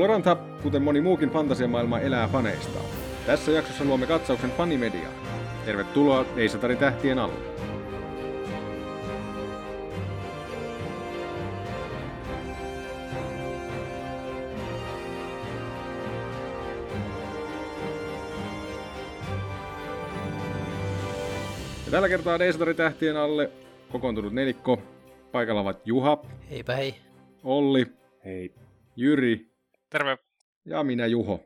Glorantha, kuten moni muukin fantasiamaailma, elää faneista. Tässä jaksossa luomme katsauksen fanimediaan. Tervetuloa Eisatarin tähtien alle. Ja tällä kertaa Eisatarin tähtien alle kokoontunut nelikko. Paikalla ovat Juha, Heipä hei. Olli, Hei. Jyri Terve. ja minä Juho.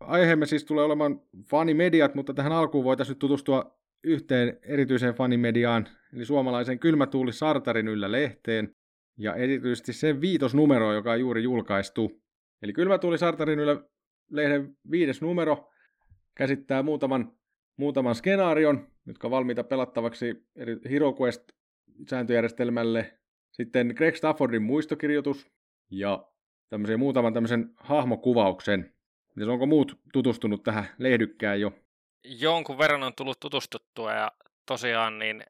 Aiheemme siis tulee olemaan fanimediat, mutta tähän alkuun voitaisiin tutustua yhteen erityiseen fanimediaan, eli suomalaisen Kylmätuuli Sartarin yllä lehteen, ja erityisesti sen viitosnumero, joka on juuri julkaistu. Eli Kylmätuuli Sartarin yllä lehden viides numero käsittää muutaman, muutaman skenaarion, jotka on valmiita pelattavaksi eri Hero Quest-sääntöjärjestelmälle. Sitten Greg Staffordin muistokirjoitus ja tämmöisen muutaman tämmöisen hahmokuvauksen. Mites onko muut tutustunut tähän lehdykkään jo? Jonkun verran on tullut tutustuttua ja tosiaan niin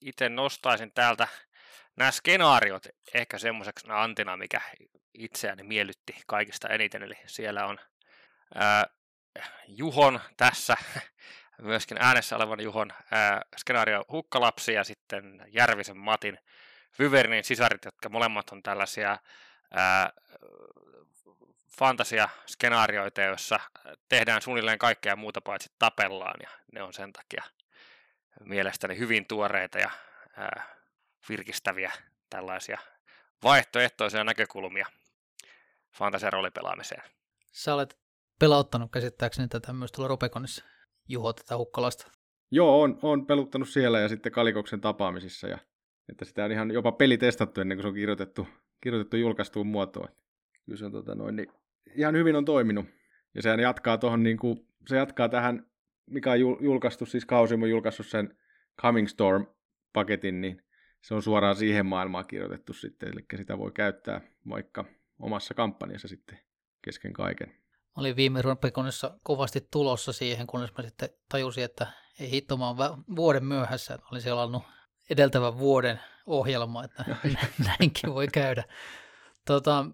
itse nostaisin täältä nämä skenaariot ehkä semmoiseksi antina, mikä itseäni miellytti kaikista eniten. Eli siellä on ää, Juhon tässä, myöskin äänessä olevan Juhon ää, skenaario Hukkalapsi ja sitten Järvisen Matin Vyvernin sisarit, jotka molemmat on tällaisia ää, fantasia-skenaarioita, joissa tehdään suunnilleen kaikkea muuta paitsi tapellaan, ja ne on sen takia mielestäni hyvin tuoreita ja ää, virkistäviä tällaisia vaihtoehtoisia näkökulmia fantasia-roolipelaamiseen. Sä olet pelauttanut käsittääkseni tätä myös tuolla Ropekonissa, Juho, tätä hukkalasta. Joo, on, on peluttanut siellä ja sitten Kalikoksen tapaamisissa. Ja, että sitä on ihan jopa peli testattu ennen kuin se on kirjoitettu, kirjoitettu julkaistuun muotoon. Kyllä se on tota noin, niin ihan hyvin on toiminut. Ja sehän jatkaa tuohon, niin kuin, se jatkaa tähän, mikä on julkaistu, siis Kausi on julkaissut sen Coming Storm-paketin, niin se on suoraan siihen maailmaan kirjoitettu sitten, eli sitä voi käyttää vaikka omassa kampanjassa sitten kesken kaiken. Mä olin viime Ropekonissa kovasti tulossa siihen, kunnes mä sitten tajusin, että ei hitto, mä oon vuoden myöhässä. Mä olin selannut edeltävän vuoden ohjelma, että näinkin voi käydä. Tota,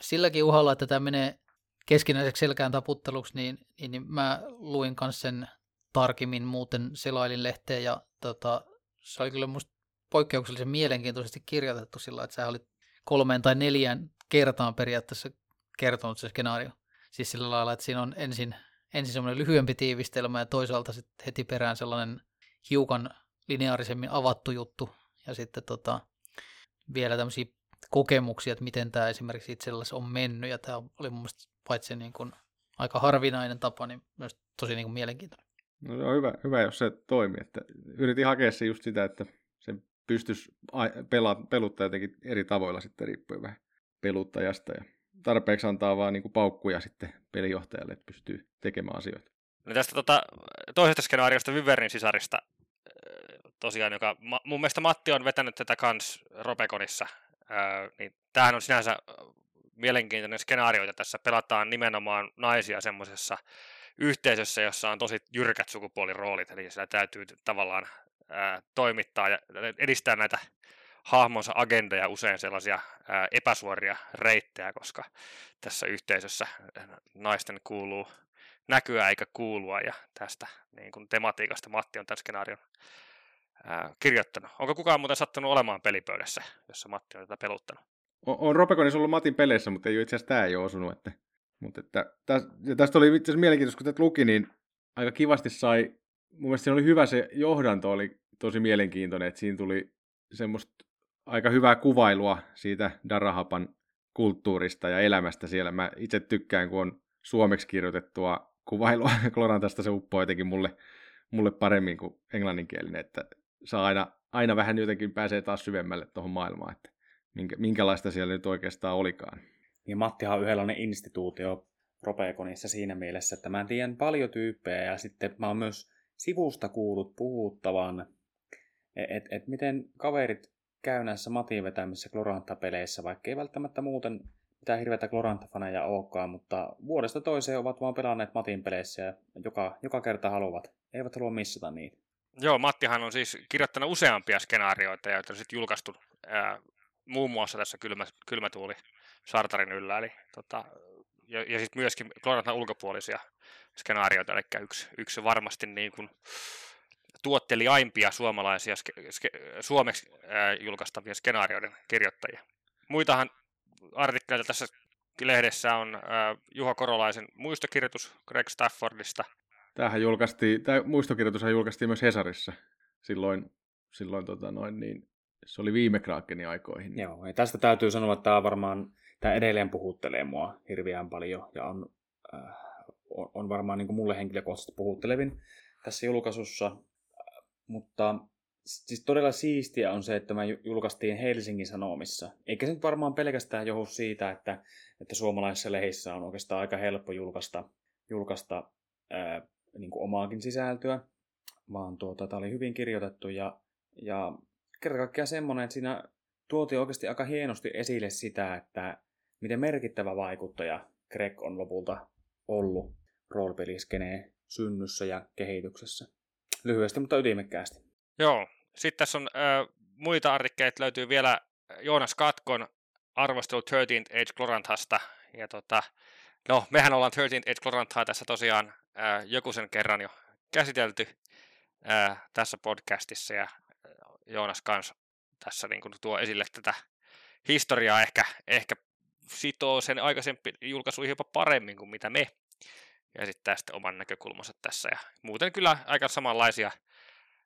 silläkin uhalla, että tämä menee keskinäiseksi selkään taputteluksi, niin, niin, niin mä luin myös sen tarkemmin, muuten selailin lehteen ja tota, se oli kyllä musta poikkeuksellisen mielenkiintoisesti kirjoitettu sillä, että sä olit kolmeen tai neljään kertaan periaatteessa kertonut se skenaario. Siis sillä lailla, että siinä on ensin, ensin semmoinen lyhyempi tiivistelmä ja toisaalta sitten heti perään sellainen hiukan lineaarisemmin avattu juttu ja sitten tota, vielä tämmöisiä kokemuksia, että miten tämä esimerkiksi itsellesi on mennyt, ja tämä oli mun mielestä paitsi niin kuin aika harvinainen tapa, niin myös tosi niin kuin mielenkiintoinen. No se on hyvä, hyvä, jos se toimii. Että yritin hakea se just sitä, että se pystyisi pelaa, peluttaa jotenkin eri tavoilla sitten riippuen vähän peluttajasta ja tarpeeksi antaa vaan niin kuin paukkuja sitten pelijohtajalle, että pystyy tekemään asioita. No tästä tota, toisesta skenaariosta Vyvernin sisarista tosiaan, joka mun mielestä Matti on vetänyt tätä kans Ropekonissa niin tämähän on sinänsä mielenkiintoinen skenaario, että tässä pelataan nimenomaan naisia semmoisessa yhteisössä, jossa on tosi jyrkät sukupuoliroolit, eli siellä täytyy tavallaan toimittaa ja edistää näitä hahmonsa agendoja usein sellaisia epäsuoria reittejä, koska tässä yhteisössä naisten kuuluu näkyä eikä kuulua, ja tästä niin kuin tematiikasta Matti on tämän skenaarion ää, kirjoittanut. Onko kukaan muuten sattunut olemaan pelipöydässä, jossa Matti on tätä peluttanut? On, on Ropekonissa ollut Matin peleissä, mutta ei itse asiassa tämä ei ole osunut. Että, mutta että, täs, ja tästä oli itse asiassa mielenkiintoista, kun tätä luki, niin aika kivasti sai, mun mielestä siinä oli hyvä se johdanto, oli tosi mielenkiintoinen, että siinä tuli semmoista aika hyvää kuvailua siitä Darahapan kulttuurista ja elämästä siellä. Mä itse tykkään, kun on suomeksi kirjoitettua kuvailua. Klorantasta se uppoo jotenkin mulle, mulle paremmin kuin englanninkielinen, että saa aina, aina vähän jotenkin pääsee taas syvemmälle tuohon maailmaan, että minkä, minkälaista siellä nyt oikeastaan olikaan. Niin Mattihan on yhdenlainen instituutio Ropeekonissa siinä mielessä, että mä en tiedä paljon tyyppejä ja sitten mä oon myös sivusta kuullut puhuttavan, että et miten kaverit käy näissä Matin vetämissä Gloranta-peleissä, vaikka ei välttämättä muuten mitään hirveätä Gloranta-faneja olekaan, mutta vuodesta toiseen ovat vaan pelanneet Matin peleissä ja joka, joka kerta haluavat. Eivät halua missata niitä. Joo, Mattihan on siis kirjoittanut useampia skenaarioita, joita on sitten julkaistu ää, muun muassa tässä kylmä, kylmätuuli Sartarin yllä, eli tota, ja, ja sitten myöskin Gloranthan ulkopuolisia skenaarioita, eli yksi, yksi varmasti niin kuin tuotteliaimpia suomalaisia ske, ske, suomeksi ää, julkaistavia skenaarioiden kirjoittajia. Muitahan artikkeleita tässä lehdessä on ää, Juha Korolaisen muistokirjoitus Greg Staffordista. Tämähän julkaistiin, tämä muistokirjoitus julkaistiin myös Hesarissa silloin, silloin tota noin, niin se oli viime Krakenin aikoihin. Joo, ja tästä täytyy sanoa, että tämä varmaan tämä edelleen puhuttelee mua hirveän paljon ja on, äh, on, varmaan niin kuin mulle henkilökohtaisesti puhuttelevin tässä julkaisussa. Mutta siis todella siistiä on se, että mä julkaistiin Helsingin Sanomissa. Eikä se nyt varmaan pelkästään johdu siitä, että, että suomalaisissa lehissä on oikeastaan aika helppo julkaista, julkaista ää, niin kuin omaakin sisältöä, vaan tuota, tämä oli hyvin kirjoitettu ja, ja kerta kaikkiaan semmoinen, että siinä tuotiin oikeasti aika hienosti esille sitä, että miten merkittävä vaikuttaja Greg on lopulta ollut roolipeliskeneen synnyssä ja kehityksessä. Lyhyesti, mutta ytimekkäästi. Joo. Sitten tässä on äh, muita artikkeleita, löytyy vielä Joonas Katkon arvostelu 13th Age Gloranthasta. Ja tota, no, mehän ollaan 13th Age Gloranthaa tässä tosiaan joku sen kerran jo käsitelty äh, tässä podcastissa, ja Joonas kans tässä niin kuin tuo esille tätä historiaa ehkä, ehkä sitoo sen aikaisempi julkaisu jopa paremmin kuin mitä me ja sitten tästä oman näkökulmansa tässä. Ja muuten kyllä aika samanlaisia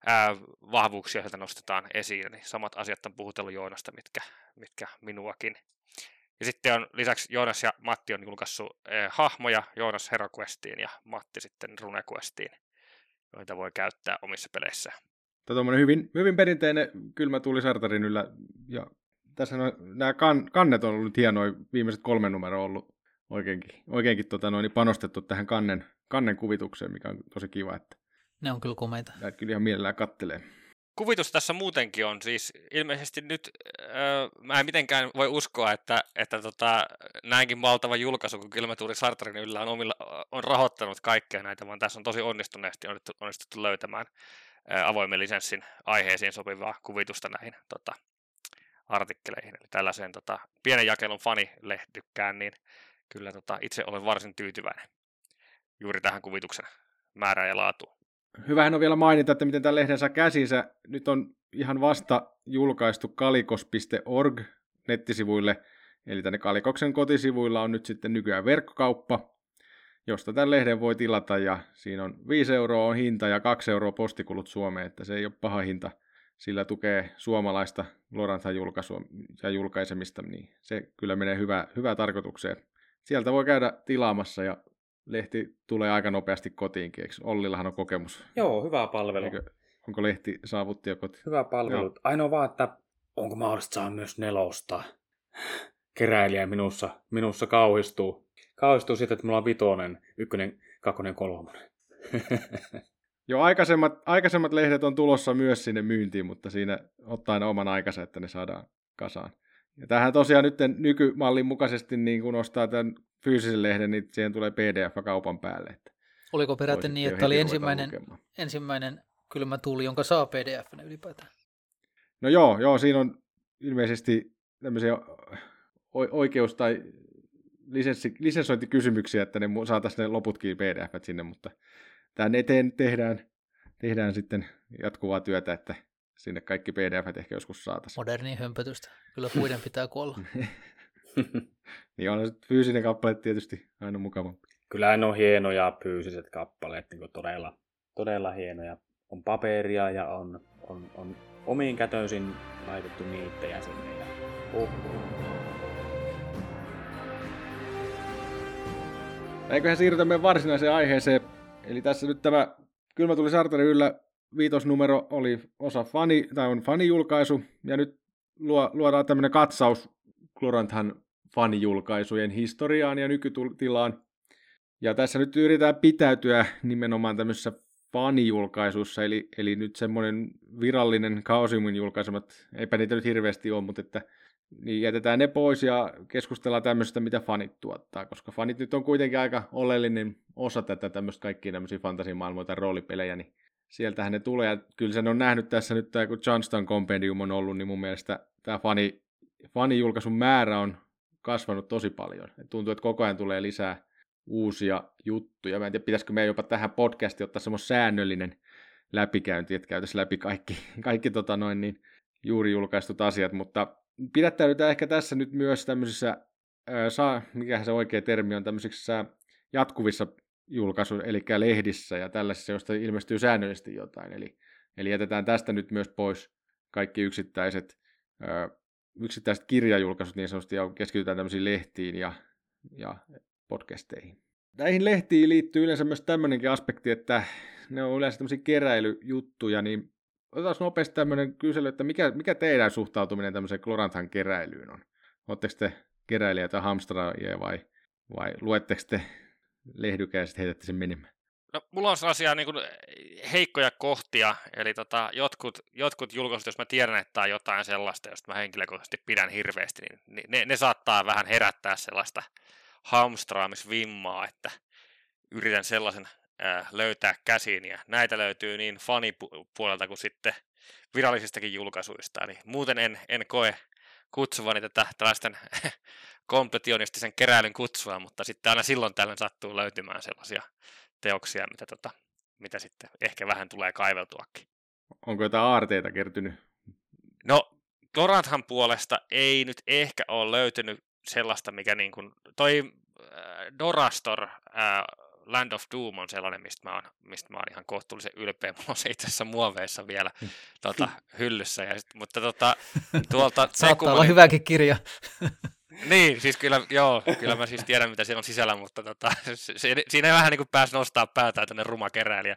ää, vahvuuksia sieltä nostetaan esiin, niin samat asiat on puhutellut Joonasta, mitkä, mitkä minuakin. Ja sitten on lisäksi Joonas ja Matti on julkaissut ää, hahmoja, Joonas HeroQuestiin ja Matti sitten RuneQuestiin, joita voi käyttää omissa peleissä. Tämä on hyvin, hyvin perinteinen kylmä tuli Sartarin yllä, ja tässä on, nämä kan, kannet on ollut hienoja, viimeiset kolme numeroa ollut oikeinkin, oikeinkin tota noin, panostettu tähän kannen, kannen kuvitukseen, mikä on tosi kiva, että ne on kyllä komeita. Näitä kyllä ihan mielellään kattelee. Kuvitus tässä muutenkin on siis ilmeisesti nyt, äh, mä en mitenkään voi uskoa, että, että tota, näinkin valtava julkaisu, kun Kylmätuuri Sartarin yllä on, omilla, on rahoittanut kaikkea näitä, vaan tässä on tosi onnistuneesti onnistuttu, löytämään äh, avoimen lisenssin aiheisiin sopivaa kuvitusta näihin tota, artikkeleihin. Eli tällaiseen tota, pienen jakelun fanilehdykkään, niin kyllä tota, itse olen varsin tyytyväinen juuri tähän kuvituksen määrään ja laatuun. Hyvähän on vielä mainita, että miten tämä lehden saa käsinsä. Nyt on ihan vasta julkaistu kalikos.org nettisivuille, eli tänne Kalikoksen kotisivuilla on nyt sitten nykyään verkkokauppa, josta tämän lehden voi tilata ja siinä on 5 euroa on hinta ja 2 euroa postikulut Suomeen, että se ei ole paha hinta. Sillä tukee suomalaista Loranthan julkaisua ja julkaisemista, niin se kyllä menee hyvä, hyvää tarkoitukseen. Sieltä voi käydä tilaamassa ja lehti tulee aika nopeasti kotiinkin, eikö Ollillahan on kokemus? Joo, hyvä palvelu. Eikö, onko lehti saavutti jo kotiin? Hyvä palvelu. Joo. Ainoa vaan, että onko mahdollista saada myös nelosta. Keräilijä minussa, minussa kauhistuu. Kauhistuu siitä, että mulla on vitonen, ykkönen, kakkonen, kolmonen. Joo, aikaisemmat, aikaisemmat lehdet on tulossa myös sinne myyntiin, mutta siinä ottaa aina oman aikansa, että ne saadaan kasaan. Ja tähän tosiaan nyt nykymallin mukaisesti niin kun ostaa tämän fyysisen lehden, niin siihen tulee PDF kaupan päälle. Että Oliko peräti niin, että oli ensimmäinen, ensimmäinen kylmä tuuli, jonka saa pdf ylipäätään? No joo, joo, siinä on ilmeisesti tämmöisiä oikeus- tai lisenssi, lisenssointikysymyksiä, että ne saataisiin ne loputkin pdf sinne, mutta tämän eteen tehdään, tehdään sitten jatkuvaa työtä, että sinne kaikki pdf ehkä joskus saataisiin. Moderni hömpötystä. Kyllä puiden pitää kuolla. niin on fyysinen kappale tietysti aina mukava. Kyllä ne on hienoja fyysiset kappaleet, niin todella, todella hienoja. On paperia ja on, on, on omiin kätöisin laitettu niittejä sinne. Ja... Uh. Eiköhän siirrytä meidän varsinaiseen aiheeseen. Eli tässä nyt tämä Kylmä tuli Sartari yllä viitosnumero oli osa fani, tai on fanijulkaisu, ja nyt luodaan tämmöinen katsaus Gloranthan fanijulkaisujen historiaan ja nykytilaan. Ja tässä nyt yritetään pitäytyä nimenomaan tämmöisessä fanijulkaisussa, eli, eli nyt semmoinen virallinen Kaosiumin julkaisemat, eipä niitä nyt hirveästi ole, mutta että niin jätetään ne pois ja keskustellaan tämmöistä, mitä fanit tuottaa, koska fanit nyt on kuitenkin aika oleellinen osa tätä tämmöistä kaikkia tämmöisiä fantasimaailmoja tai roolipelejä, niin sieltähän ne tulee. Ja kyllä sen on nähnyt tässä nyt, kun Johnston Compendium on ollut, niin mun mielestä tämä fani fanijulkaisun määrä on kasvanut tosi paljon. Et tuntuu, että koko ajan tulee lisää uusia juttuja. Mä en tiedä, pitäisikö meidän jopa tähän podcastiin ottaa semmoinen säännöllinen läpikäynti, että käytäisiin läpi kaikki, kaikki tota noin, niin juuri julkaistut asiat, mutta pidättäydytään ehkä tässä nyt myös tämmöisissä, ää, saa, mikä se oikea termi on, tämmöisissä jatkuvissa julkaisuissa, eli lehdissä ja tällaisissa, joista ilmestyy säännöllisesti jotain. Eli, eli jätetään tästä nyt myös pois kaikki yksittäiset, ää, yksittäiset kirjajulkaisut niin sanotusti, ja keskitytään tämmöisiin lehtiin ja, ja podcasteihin. Näihin lehtiin liittyy yleensä myös tämmöinenkin aspekti, että ne on yleensä tämmöisiä keräilyjuttuja, niin otetaan nopeasti tämmöinen kysely, että mikä, mikä teidän suhtautuminen tämmöiseen Kloranthan keräilyyn on? Oletteko te keräilijät hamstraajia vai, vai luetteko te lehdykä ja sitten heitätte sen menemään? No, mulla on sellaisia niin kuin, heikkoja kohtia, eli tota, jotkut, jotkut julkaisut, jos mä tiedän, että on jotain sellaista, josta mä henkilökohtaisesti pidän hirveästi, niin ne, ne saattaa vähän herättää sellaista hamstraamisvimmaa, että yritän sellaisen ää, löytää käsiin, ja näitä löytyy niin fanipuolelta kuin sitten virallisistakin julkaisuista, eli muuten en, en koe kutsuvani tätä tällaisten kompletionistisen keräilyn kutsua, mutta sitten aina silloin tällöin sattuu löytymään sellaisia teoksia, mitä, tota, mitä sitten ehkä vähän tulee kaiveltuakin. Onko jotain aarteita kertynyt? No, Toranthan puolesta ei nyt ehkä ole löytynyt sellaista, mikä niin kuin, toi äh, Dorastor äh, Land of Doom on sellainen, mistä mä oon, mistä mä oon ihan kohtuullisen ylpeä. Mulla on se itse asiassa muoveissa vielä tota, hyllyssä. Ja sit, mutta tota, tuolta Saattaa olla hyväkin kirja. Niin, siis kyllä, joo, kyllä mä siis tiedän, mitä siellä on sisällä, mutta tota, se, siinä ei vähän niin kuin pääsi nostaa päätä tänne rumakeräilijä.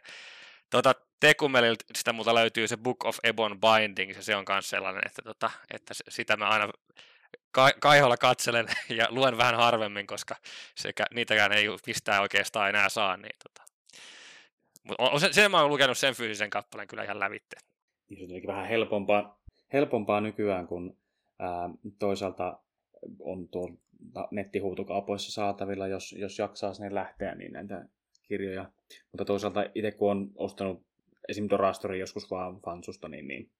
Tota, Tekumelilta sitä muuta löytyy se Book of Ebon Binding, ja se on myös sellainen, että, tota, että sitä mä aina ka- kaiholla katselen ja luen vähän harvemmin, koska sekä, niitäkään ei mistään oikeastaan enää saa. Niin, tota. Mutta sen, sen mä oon lukenut sen fyysisen kappaleen kyllä ihan lävitte. Niin se on vähän helpompaa, helpompaa nykyään, kun ää, toisaalta on tuolla nettihuutokaupoissa saatavilla, jos, jos jaksaa sinne lähteä, niin näitä kirjoja. Mutta toisaalta itse kun on ostanut esim. Dorastori joskus vaan fansusta, niin, niin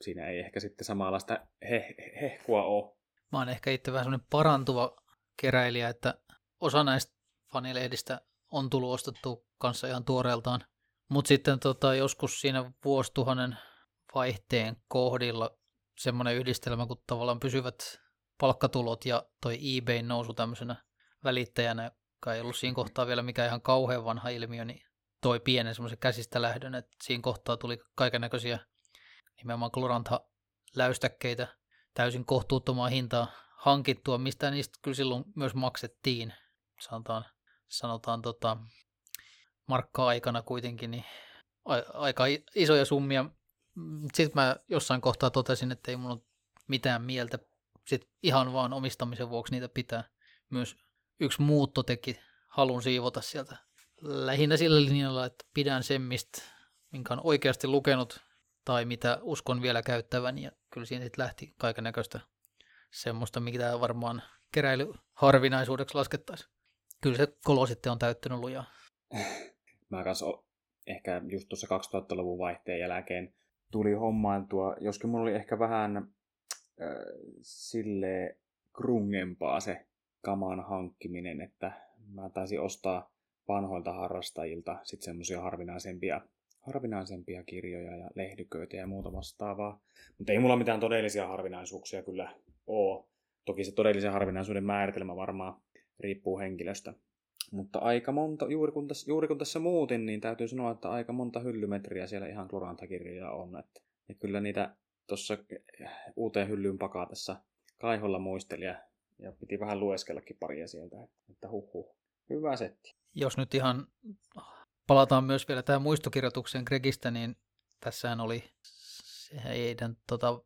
siinä ei ehkä sitten samanlaista he, hehkua ole. Mä oon ehkä itse vähän semmoinen parantuva keräilijä, että osa näistä fanilehdistä on tullut ostettu kanssa ihan tuoreeltaan. Mutta sitten tota, joskus siinä vuosituhannen vaihteen kohdilla semmoinen yhdistelmä, kun tavallaan pysyvät palkkatulot ja toi eBay nousu tämmöisenä välittäjänä, joka ei ollut siinä kohtaa vielä mikään ihan kauhean vanha ilmiö, niin toi pienen semmoisen käsistä lähdön, että siinä kohtaa tuli kaiken näköisiä nimenomaan Glorantha läystäkkeitä täysin kohtuuttomaa hintaa hankittua, mistä niistä kyllä silloin myös maksettiin, sanotaan, sanotaan tota, markka-aikana kuitenkin, niin aika isoja summia. Sitten mä jossain kohtaa totesin, että ei mulla ole mitään mieltä sit ihan vaan omistamisen vuoksi niitä pitää. Myös yksi muutto teki halun siivota sieltä lähinnä sillä linjalla, että pidän sen, mistä, minkä on oikeasti lukenut tai mitä uskon vielä käyttävän, ja kyllä siinä sitten lähti kaiken näköistä semmoista, mitä varmaan keräilyharvinaisuudeksi laskettaisiin. Kyllä se kolo sitten on täyttänyt lujaa. Mä kanssa ehkä just tuossa 2000-luvun vaihteen jälkeen tuli hommaan tuo, joskin mulla oli ehkä vähän sille krungempaa se kaman hankkiminen, että mä taisin ostaa vanhoilta harrastajilta sitten semmoisia harvinaisempia harvinaisempia kirjoja ja lehdyköitä ja muuta vastaavaa. Mutta ei mulla mitään todellisia harvinaisuuksia kyllä ole. Toki se todellisen harvinaisuuden määritelmä varmaan riippuu henkilöstä. Mutta aika monta, juuri kun, tässä, juuri kun tässä muutin, niin täytyy sanoa, että aika monta hyllymetriä siellä ihan klorantakirjoja on. Että, ja kyllä niitä tuossa uuteen hyllyyn pakatessa kaiholla muisteli ja, ja piti vähän lueskellakin paria sieltä, että huh huh. Hyvä setti. Jos nyt ihan palataan myös vielä tähän muistokirjoitukseen Gregistä, niin tässähän oli se heidän tota,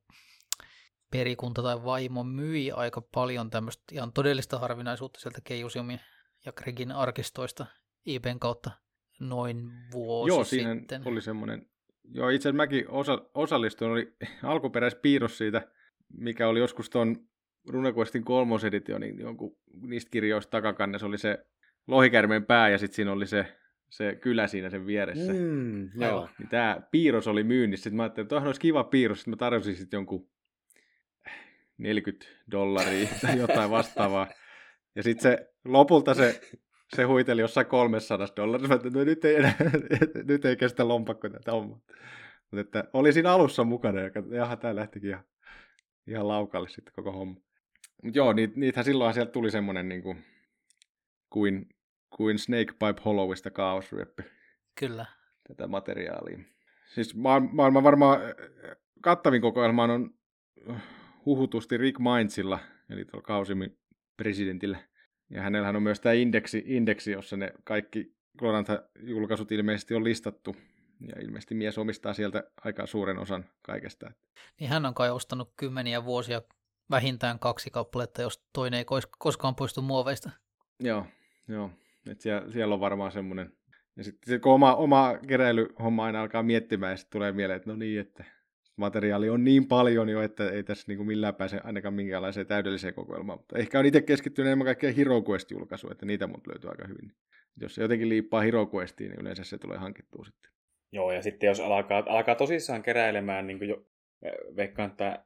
perikunta tai vaimo myi aika paljon tämmöistä ihan todellista harvinaisuutta sieltä Keijusiumin ja Gregin arkistoista IBn kautta noin vuosi Joo, siinä sitten. oli semmoinen, joo itse asiassa mäkin osa, osallistuin, oli alkuperäispiirros siitä, mikä oli joskus tuon RuneQuestin kolmoseditionin jonkun niistä kirjoista takakannessa oli se lohikärmeen pää ja sitten siinä oli se se kylä siinä sen vieressä. Mm, joo. Niin tämä piirros oli myynnissä. Sitten mä ajattelin, että olisi kiva piirros. Sitten mä tarjosin sitten jonkun 40 dollaria tai jotain vastaavaa. Ja sitten se lopulta se, se huiteli jossain 300 dollaria, että no, nyt, ei enää, nyt ei kestä lompakko tätä hommaa. Mutta että oli siinä alussa mukana, ja jaha, tämä lähtikin ihan, ihan laukalle sitten koko homma. Mutta joo, niit, niitähän silloin sieltä tuli semmoinen niin kuin, kuin, kuin Snake Pipe Hollowista kaosryöppi. Kyllä. Tätä materiaalia. Siis maailman varmaan kattavin kokoelma on huhutusti Rick Mainzilla, eli tuolla Kausimin presidentillä. Ja hänellähän on myös tämä indeksi, indeksi jossa ne kaikki Glorantha-julkaisut ilmeisesti on listattu. Ja ilmeisesti mies omistaa sieltä aika suuren osan kaikesta. Niin hän on kai ostanut kymmeniä vuosia vähintään kaksi kappaletta, jos toinen ei koskaan poistu muoveista. Joo, joo. Et siellä, siellä on varmaan semmoinen. Ja sitten kun oma, oma keräilyhomma aina alkaa miettimään, ja sitten tulee mieleen, että no niin, että materiaali on niin paljon jo, että ei tässä niin kuin millään pääse ainakaan minkäänlaiseen täydelliseen kokoelmaan. Mutta ehkä on itse keskittynyt enemmän kaikkea Hero Quest-julkaisuun, että niitä mut löytyy aika hyvin. Jos se jotenkin liippaa Hero Questiin, niin yleensä se tulee hankittua sitten. Joo, ja sitten jos alkaa, alkaa tosissaan keräilemään, niin kuin jo, veikkaan, että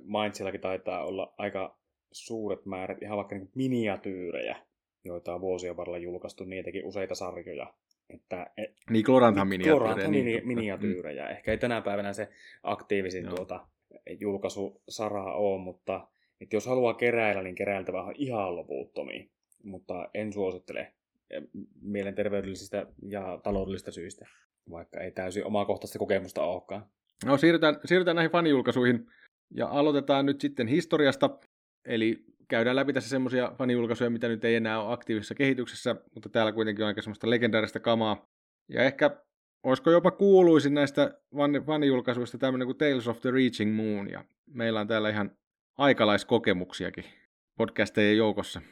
Mindsillakin taitaa olla aika suuret määrät, ihan vaikka niin miniatyyrejä, joita on vuosien varrella julkaistu, niitäkin useita sarjoja. Että, et, niin, Gloranthan miniatyyrejä. Gloranthan niin, miniatyyrejä. Mm. Ehkä ei tänä päivänä se aktiivisin no. tuota, julkaisusaraa ole, mutta että jos haluaa keräillä, niin keräiltävä on ihan loputtomia. Mutta en suosittele mielenterveydellisistä ja taloudellisista syistä, vaikka ei täysin omakohtaista kokemusta olekaan. No siirrytään, siirrytään näihin fanijulkaisuihin ja aloitetaan nyt sitten historiasta. Eli käydään läpi tässä semmoisia fanijulkaisuja, mitä nyt ei enää ole aktiivisessa kehityksessä, mutta täällä kuitenkin on aika semmoista legendaarista kamaa. Ja ehkä olisiko jopa kuuluisin näistä fanijulkaisuista tämmöinen kuin Tales of the Reaching Moon, ja meillä on täällä ihan aikalaiskokemuksiakin podcastejen joukossa.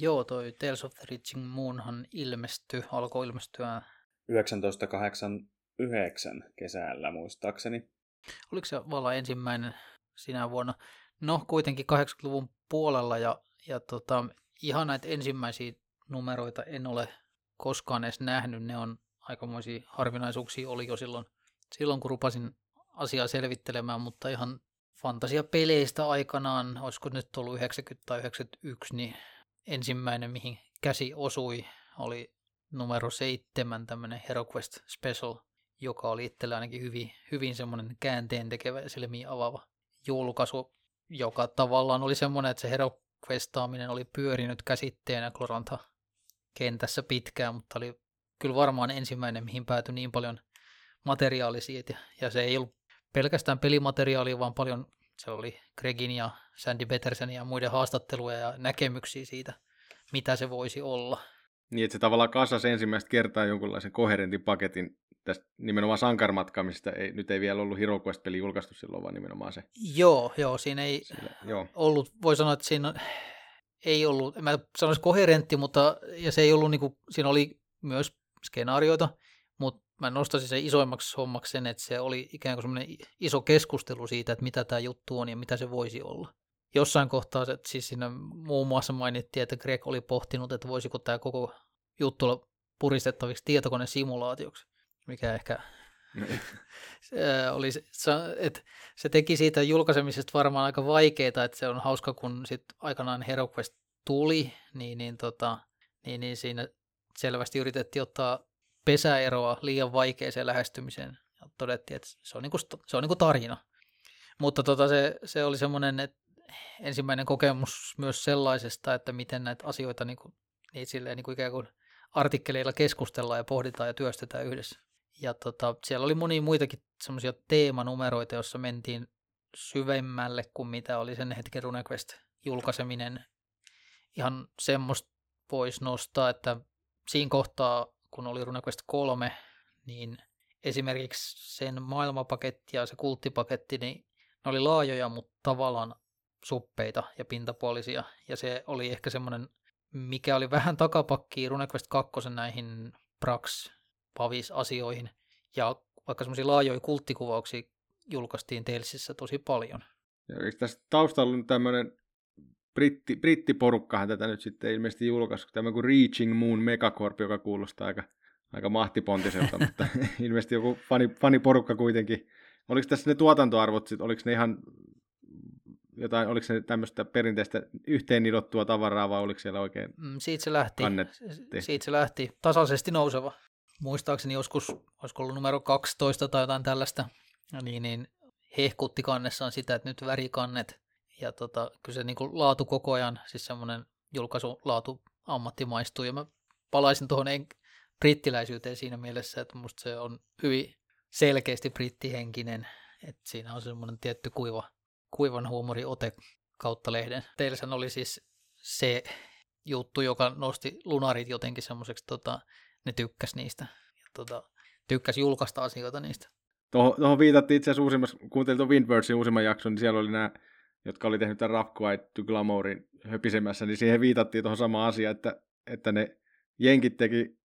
Joo, toi Tales of the Reaching Moonhan ilmestyi, alkoi ilmestyä 1989 kesällä muistaakseni. Oliko se vallan ensimmäinen sinä vuonna? No kuitenkin 80-luvun puolella ja, ja tota, ihan näitä ensimmäisiä numeroita en ole koskaan edes nähnyt. Ne on aikamoisia harvinaisuuksia oli jo silloin, silloin kun rupasin asiaa selvittelemään, mutta ihan fantasiapeleistä aikanaan, olisiko nyt ollut 90 tai 91, niin ensimmäinen, mihin käsi osui, oli numero 7, tämmöinen HeroQuest Special, joka oli itsellä ainakin hyvin, hyvin semmoinen käänteen tekevä ja silmiä avaava julkaisu joka tavallaan oli semmoinen, että se HeroQuestaaminen oli pyörinyt käsitteenä Gloranta kentässä pitkään, mutta oli kyllä varmaan ensimmäinen, mihin päätyi niin paljon materiaali siitä. Ja se ei ollut pelkästään pelimateriaalia, vaan paljon se oli Gregin ja Sandy Petersen ja muiden haastatteluja ja näkemyksiä siitä, mitä se voisi olla. Niin, että se tavallaan kasasi ensimmäistä kertaa jonkunlaisen koherentin paketin tästä nimenomaan sankarmatka, mistä ei, nyt ei vielä ollut Hero Quest-peli julkaistu silloin, vaan nimenomaan se. Joo, joo, siinä ei Sillä, joo. ollut, voi sanoa, että siinä ei ollut, mä sanoisin koherentti, mutta ja se ei ollut, niin kuin, siinä oli myös skenaarioita, mutta mä nostaisin sen isoimmaksi hommaksi sen, että se oli ikään kuin semmoinen iso keskustelu siitä, että mitä tämä juttu on ja mitä se voisi olla. Jossain kohtaa se, siis siinä muun muassa mainittiin, että Greg oli pohtinut, että voisiko tämä koko juttu olla puristettaviksi tietokonesimulaatioksi mikä ehkä se, oli, se, että se teki siitä julkaisemisesta varmaan aika vaikeaa, että se on hauska, kun sit aikanaan HeroQuest tuli, niin, niin, tota, niin, niin siinä selvästi yritettiin ottaa pesäeroa liian vaikeeseen lähestymiseen. Ja todettiin, että se on, niinku, se on niinku tarina. Mutta tota, se, se oli semmoinen että ensimmäinen kokemus myös sellaisesta, että miten näitä asioita niinku, niin silleen, niinku ikään kuin artikkeleilla keskustellaan ja pohditaan ja työstetään yhdessä. Ja tota, siellä oli monia muitakin semmoisia teemanumeroita, joissa mentiin syvemmälle kuin mitä oli sen hetken RuneQuest julkaiseminen. Ihan semmoista voisi nostaa, että siinä kohtaa, kun oli RuneQuest 3, niin esimerkiksi sen maailmapaketti ja se kulttipaketti, niin ne oli laajoja, mutta tavallaan suppeita ja pintapuolisia. Ja se oli ehkä semmoinen, mikä oli vähän takapakki RuneQuest 2 näihin Prax pavis-asioihin. Ja vaikka semmoisia laajoja kulttikuvauksia julkaistiin Telsissä tosi paljon. Ja tässä taustalla on tämmöinen britti, brittiporukkahan tätä nyt sitten ilmeisesti julkaisi, tämmöinen kuin Reaching Moon Megacorp, joka kuulostaa aika, aika mahtipontiselta, mutta ilmeisesti joku fani, faniporukka kuitenkin. Oliko tässä ne tuotantoarvot, oliko ne ihan jotain, oliko se tämmöistä perinteistä yhteen nidottua tavaraa vai oliko siellä oikein Mm, siitä se lähti. kannet? Siitä se lähti tasaisesti nouseva. Muistaakseni joskus, olisiko ollut numero 12 tai jotain tällaista, niin, niin hehkutti kannessaan sitä, että nyt värikannet. Ja tota, kyllä se niin kuin laatu koko ajan, siis semmoinen julkaisulaatu ammattimaistuu. Ja mä palaisin tuohon en- brittiläisyyteen siinä mielessä, että musta se on hyvin selkeästi brittihenkinen. Että siinä on semmoinen tietty kuiva, kuivan huumori ote kautta lehden. Teillähän oli siis se juttu, joka nosti lunarit jotenkin semmoiseksi, tota, ne tykkäs niistä. Ja tota, tykkäs julkaista asioita niistä. Tuohon, tuohon viitattiin itse asiassa uusimmassa, kuuntelin tuon Windwardsin uusimman jakson, niin siellä oli nämä, jotka oli tehnyt tämän Rough Quiet to Glamourin höpisemässä, niin siihen viitattiin tuohon samaan asiaan, että, että ne jenkit teki,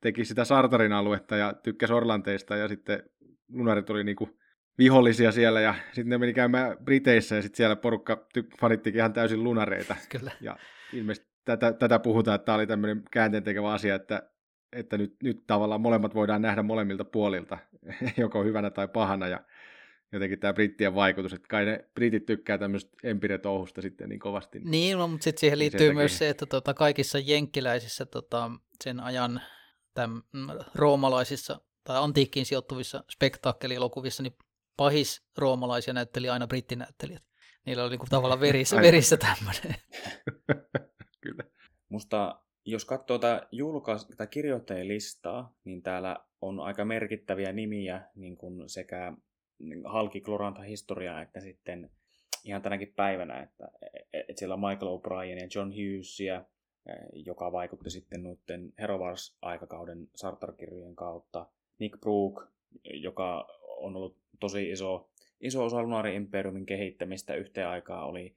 teki sitä Sartarin aluetta ja tykkäs Orlanteista ja sitten lunarit oli niinku vihollisia siellä ja sitten ne meni käymään Briteissä ja sitten siellä porukka ty- fanittikin ihan täysin lunareita. Kyllä. Ja ilmeisesti tätä, tätä puhutaan, että tämä oli tämmöinen käänteentekevä asia, että, että nyt, nyt tavallaan molemmat voidaan nähdä molemmilta puolilta, joko hyvänä tai pahana, ja jotenkin tämä brittien vaikutus, että kai ne britit tykkää tämmöistä empiretouhusta sitten niin kovasti. Niin, no, mutta sitten siihen Niin liittyy myös se, että tota, kaikissa jenkkiläisissä tota, sen ajan täm, mm, roomalaisissa tai antiikkiin sijoittuvissa spektaakkelilokuvissa, niin pahis roomalaisia näytteli aina brittinäyttelijät. Niillä oli niinku tavallaan verissä, verissä tämmöinen. Kyllä. Musta jos katsoo tätä julkais- tai kirjoittajien listaa, niin täällä on aika merkittäviä nimiä niin kuin sekä halki Gloranta historiaa että sitten ihan tänäkin päivänä, että, että siellä on Michael O'Brien ja John Hughesia, eh, joka vaikutti sitten noiden Herovars-aikakauden Sartar-kirjojen kautta. Nick Brook, joka on ollut tosi iso, iso osa Lunarin Imperiumin kehittämistä yhteen aikaa, oli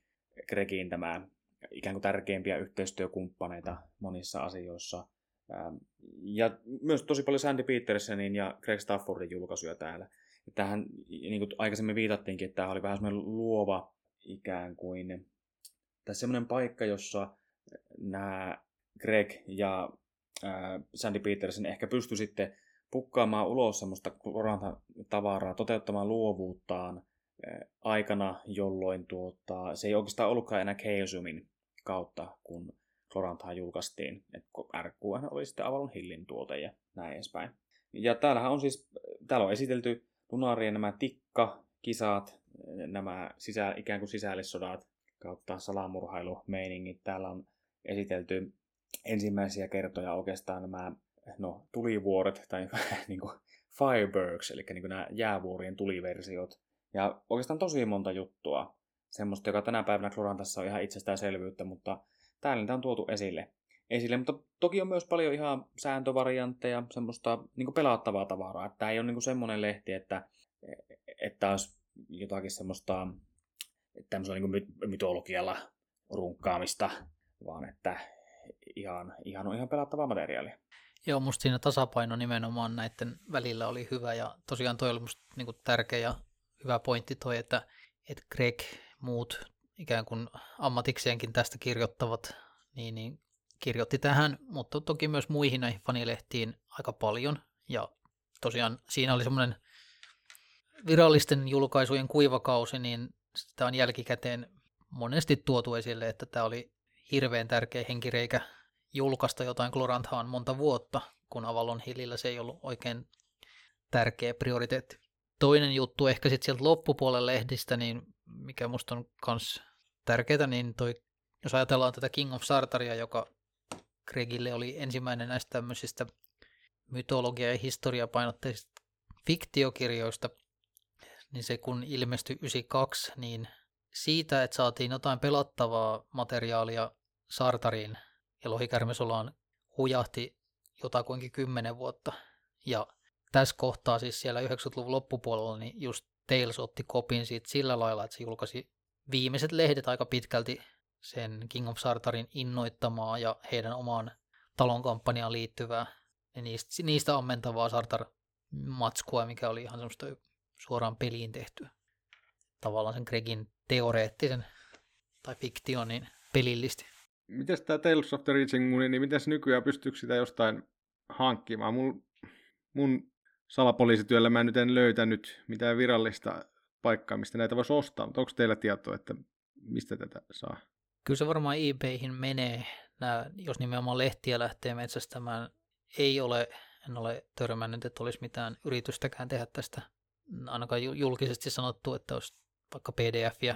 Gregin tämä ikään kuin tärkeimpiä yhteistyökumppaneita monissa asioissa. Ähm, Ja myös tosi paljon Sandy Petersonin ja Greg Staffordin julkaisuja täällä. Tähän, niin kuin aikaisemmin viitattiinkin, että tämä oli vähän semmoinen luova ikään kuin, tai semmoinen paikka, jossa nämä Greg ja äh, Sandy Peterson ehkä pysty sitten pukkaamaan ulos semmoista tavaraa, toteuttamaan luovuuttaan äh, aikana, jolloin tuota, se ei oikeastaan ollutkaan enää Chaosiumin kautta, kun Clorantahan julkaistiin, että RQN oli sitten Avalon Hillin tuote ja näin edespäin. Ja täällähän on siis, täällä on esitelty Lunarien nämä tikka-kisat, nämä sisä, ikään kuin sisällissodat kautta salamurhailumeiningit. Täällä on esitelty ensimmäisiä kertoja oikeastaan nämä no, tulivuoret tai niin kuin Firebergs, eli niin kuin nämä jäävuorien tuliversiot. Ja oikeastaan tosi monta juttua, semmoista, joka tänä päivänä Klorantassa on ihan itsestäänselvyyttä, mutta täällä niitä on tuotu esille. esille. Mutta toki on myös paljon ihan sääntövariantteja, semmoista niin pelattavaa tavaraa. Tämä ei ole niin semmoinen lehti, että, että olisi jotakin semmoista tämmöisellä niin mytologialla runkkaamista, vaan että ihan, ihan on ihan pelattavaa materiaalia. Joo, musta siinä tasapaino nimenomaan näiden välillä oli hyvä ja tosiaan toi oli musta niinku tärkeä ja hyvä pointti toi, että, että Greg muut ikään kuin ammatikseenkin tästä kirjoittavat, niin, niin kirjoitti tähän, mutta toki myös muihin näihin fanilehtiin aika paljon. Ja tosiaan siinä oli semmoinen virallisten julkaisujen kuivakausi, niin sitä on jälkikäteen monesti tuotu esille, että tämä oli hirveän tärkeä henkireikä julkaista jotain Gloranthaan monta vuotta, kun Avalon Hillillä se ei ollut oikein tärkeä prioriteetti. Toinen juttu ehkä sitten sieltä loppupuolen lehdistä, niin mikä musta on myös tärkeää, niin toi, jos ajatellaan tätä King of Sartaria, joka Gregille oli ensimmäinen näistä tämmöisistä mytologia- ja historiapainotteisista fiktiokirjoista, niin se kun ilmestyi 92, niin siitä, että saatiin jotain pelattavaa materiaalia Sartariin ja Lohikärmesolaan hujahti jotakuinkin kymmenen vuotta. Ja tässä kohtaa siis siellä 90-luvun loppupuolella, niin just Tales otti kopin siitä sillä lailla, että se julkaisi viimeiset lehdet aika pitkälti sen King of Sartarin innoittamaa ja heidän omaan talon kampanjaan liittyvää ja niistä, niistä ammentavaa Sartar-matskua, mikä oli ihan semmoista suoraan peliin tehtyä. Tavallaan sen Gregin teoreettisen tai fiktion niin pelillisti. Miten tämä Tales of the Reaching Moon, niin miten nykyään pystyykö sitä jostain hankkimaan? Mun, mun salapoliisityöllä mä nyt en löytänyt mitään virallista paikkaa, mistä näitä voisi ostaa, mutta onko teillä tietoa, että mistä tätä saa? Kyllä se varmaan eBayhin menee, nää, jos nimenomaan lehtiä lähtee metsästämään. Ei ole, en ole törmännyt, että olisi mitään yritystäkään tehdä tästä ainakaan julkisesti sanottu, että olisi vaikka pdf ja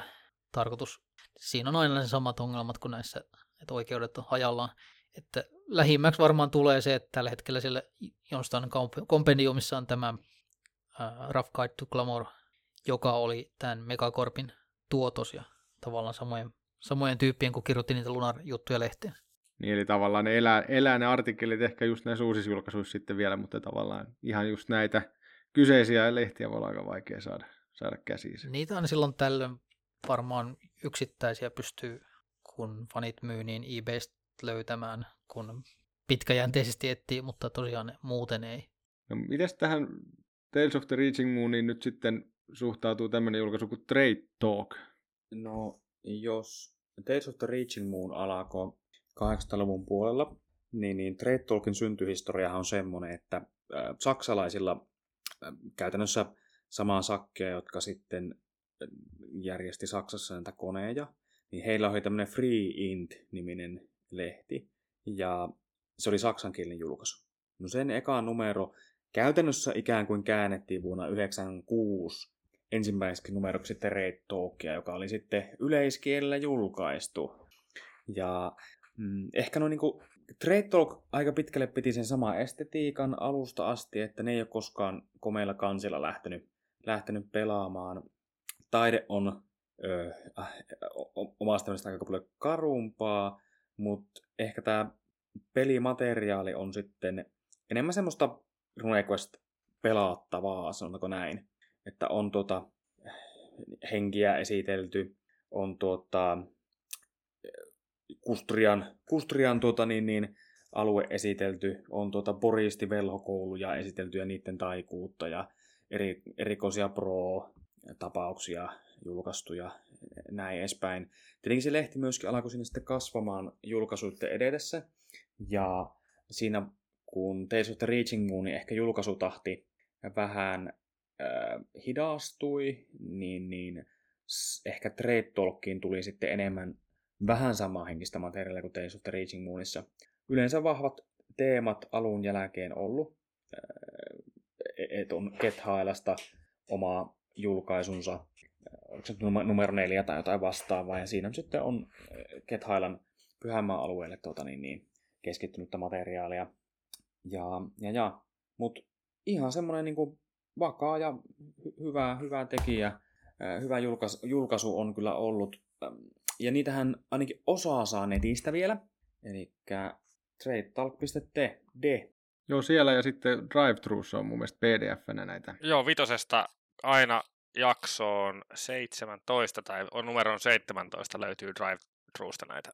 tarkoitus. Siinä on aina ne samat ongelmat kuin näissä, että oikeudet on hajallaan. Että lähimmäksi varmaan tulee se, että tällä hetkellä siellä jostain kompendiumissa on tämä Rough Guide to Glamour, joka oli tämän Megacorpin tuotos ja tavallaan samojen, samojen tyyppien, kun kirjoitti niitä Lunar-juttuja lehteen. Niin, eli tavallaan ne elää, elää ne artikkelit ehkä just näissä uusissa julkaisuissa sitten vielä, mutta tavallaan ihan just näitä kyseisiä lehtiä voi olla aika vaikea saada, saada käsiin. Niitä on silloin tällöin varmaan yksittäisiä pystyy, kun fanit myy, niin eBaystä löytämään, kun pitkäjänteisesti etsii, mutta tosiaan muuten ei. No, mites tähän Tales of the Reaching Mooniin nyt sitten suhtautuu tämmöinen julkaisu kuin Trade Talk? No, jos Tales of the Reaching Moon alkoi 80-luvun puolella, niin, niin Trade Talkin syntyhistoria on semmoinen, että äh, saksalaisilla äh, käytännössä samaa sakkeja, jotka sitten järjesti Saksassa näitä koneja, niin heillä oli tämmöinen Free Int-niminen lehti, ja se oli saksankielinen julkaisu. No sen eka numero käytännössä ikään kuin käännettiin vuonna 1996 ensimmäiseksi numeroksi sitten Red Talkia, joka oli sitten yleiskielellä julkaistu. Ja mm, ehkä no niinku, Trade Talk aika pitkälle piti sen sama estetiikan alusta asti, että ne ei ole koskaan komeilla kansilla lähtenyt, lähtenyt pelaamaan. Taide on ö, äh, omasta aika paljon karumpaa, mutta ehkä tämä pelimateriaali on sitten enemmän semmoista RuneQuest pelaattavaa, sanotaanko näin. Että on tuota henkiä esitelty, on tuota Kustrian, Kustrian tuota niin, niin, alue esitelty, on tuota Boristi velhokouluja esitelty ja niiden taikuutta ja eri, erikoisia pro-tapauksia julkaistu ja näin edespäin. Tietenkin se lehti myöskin alkoi sinne sitten kasvamaan julkaisuiden edetessä. Ja siinä kun of the Reaching Moon, niin ehkä julkaisutahti vähän äh, hidastui, niin, niin ehkä Trade Talkiin tuli sitten enemmän vähän samaa henkistä materiaalia kuin of the Reaching Moonissa. Yleensä vahvat teemat alun jälkeen ollut. että on Kethailasta oma julkaisunsa onko se numero neljä tai jotain vastaavaa, ja siinä sitten on Kethailan pyhämään alueelle tuota, niin, niin, keskittynyttä materiaalia. Ja, ja, ja. Mutta ihan semmoinen niin vakaa ja hy- hyvä, hyvä tekijä, hyvä julkaisu, julkaisu on kyllä ollut. Ja niitähän ainakin osaa saa netistä vielä, eli tradetalk.td. Joo, siellä ja sitten drive on mun mielestä pdf-nä näitä. Joo, vitosesta aina jaksoon 17 tai on numeron 17 löytyy drive Truesta näitä.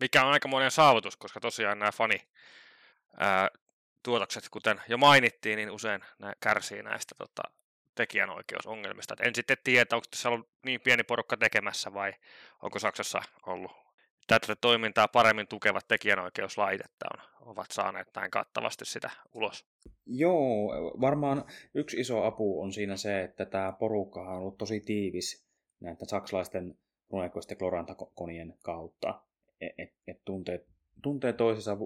Mikä on aika monen saavutus, koska tosiaan nämä fani ää, tuotokset, kuten jo mainittiin, niin usein nämä kärsii näistä tota, tekijänoikeusongelmista. Et en sitten tiedä, onko tässä ollut niin pieni porukka tekemässä vai onko Saksassa ollut tätä toimintaa paremmin tukevat tekijänoikeuslaitetta on, ovat saaneet näin kattavasti sitä ulos. Joo, varmaan yksi iso apu on siinä se, että tämä porukka on ollut tosi tiivis näitä saksalaisten runekoisten klorantakonien kautta. Et, et, et tuntee, tuntee toisensa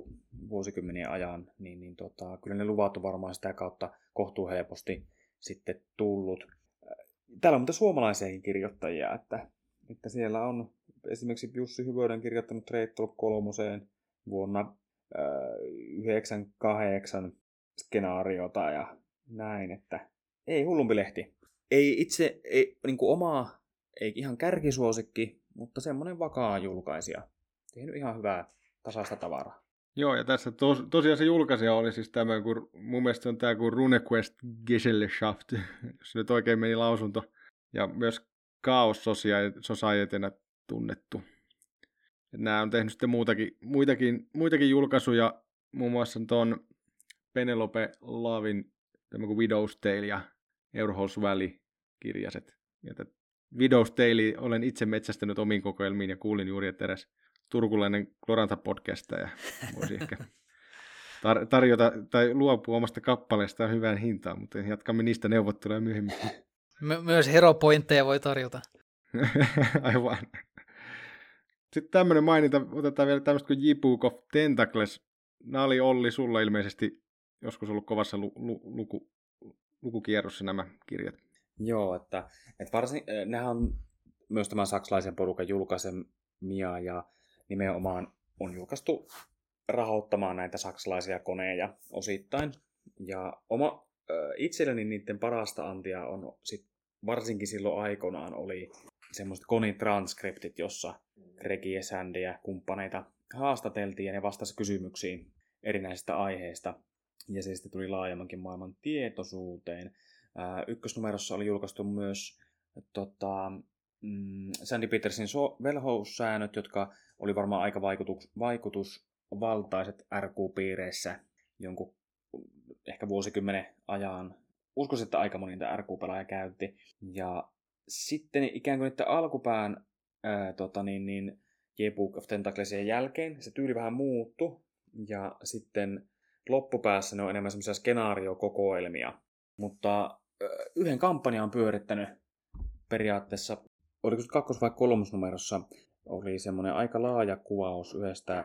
vuosikymmenien ajan, niin, niin tota, kyllä ne luvat on varmaan sitä kautta kohtuu helposti sitten tullut. Täällä on muuten suomalaisiakin kirjoittajia, että, että siellä on esimerkiksi Jussi Hyvönen kirjoittanut Trade Talk kolmoseen vuonna 98 skenaariota ja näin, että ei hullumpi lehti. Ei itse ei, niin kuin omaa, ei ihan kärkisuosikki, mutta semmoinen vakaa julkaisija. Tehnyt ihan hyvää tasaista tavaraa. Joo, ja tässä tos, tosiaan se julkaisija oli siis tämä, kun mun mielestä on tämä kuin RuneQuest Gesellschaft, jos nyt oikein meni lausunto. Ja myös Chaos Societynä tunnettu. Nämä on tehnyt sitten muutakin, muitakin, muitakin julkaisuja, muun muassa tuon Penelope Lavin tämä kuin Widow's Tale ja Eurohouse Valley kirjaset. Ja Widow's Tale olen itse metsästänyt omiin kokoelmiin ja kuulin juuri, että eräs turkulainen Kloranta podcasta ja voisi ehkä tar- tarjota tai luopua omasta kappaleestaan hyvään hintaan, mutta jatkamme niistä neuvotteluja myöhemmin. My- myös heropointteja voi tarjota. Aivan. Sitten tämmöinen maininta, otetaan vielä tämmöistä kuin J-Book of Tentacles. Nämä oli Olli sulla ilmeisesti joskus ollut kovassa lu- lu- luku- lukukierrossa nämä kirjat. Joo, että, että varsin, äh, nehän on myös tämän saksalaisen porukan julkaisemia ja nimenomaan on julkaistu rahoittamaan näitä saksalaisia koneja osittain. Ja oma, äh, itselleni niiden parasta antia on sit, varsinkin silloin aikoinaan oli semmoiset konitranskriptit, jossa Gregi ja Sandy ja kumppaneita haastateltiin ja ne vastasi kysymyksiin erinäisistä aiheista. Ja se sitten tuli laajemmankin maailman tietoisuuteen. Ykkösnumerossa oli julkaistu myös tota, mm, Sandy Petersin so- velhoussäännöt, jotka oli varmaan aika vaikutus, vaikutusvaltaiset RQ-piireissä jonkun ehkä vuosikymmenen ajan. Uskoisin, että aika moni niitä RQ-pelaaja käytti. Ja sitten ikään kuin että alkupään ää, tota niin, niin, J-Book of Tentaclesien jälkeen se tyyli vähän muuttu. Ja sitten loppupäässä ne on enemmän semmoisia skenaariokokoelmia. Mutta yhden kampanjan on pyörittänyt periaatteessa, oliko se kakkos- vai kolmosnumerossa, oli semmoinen aika laaja kuvaus yhdestä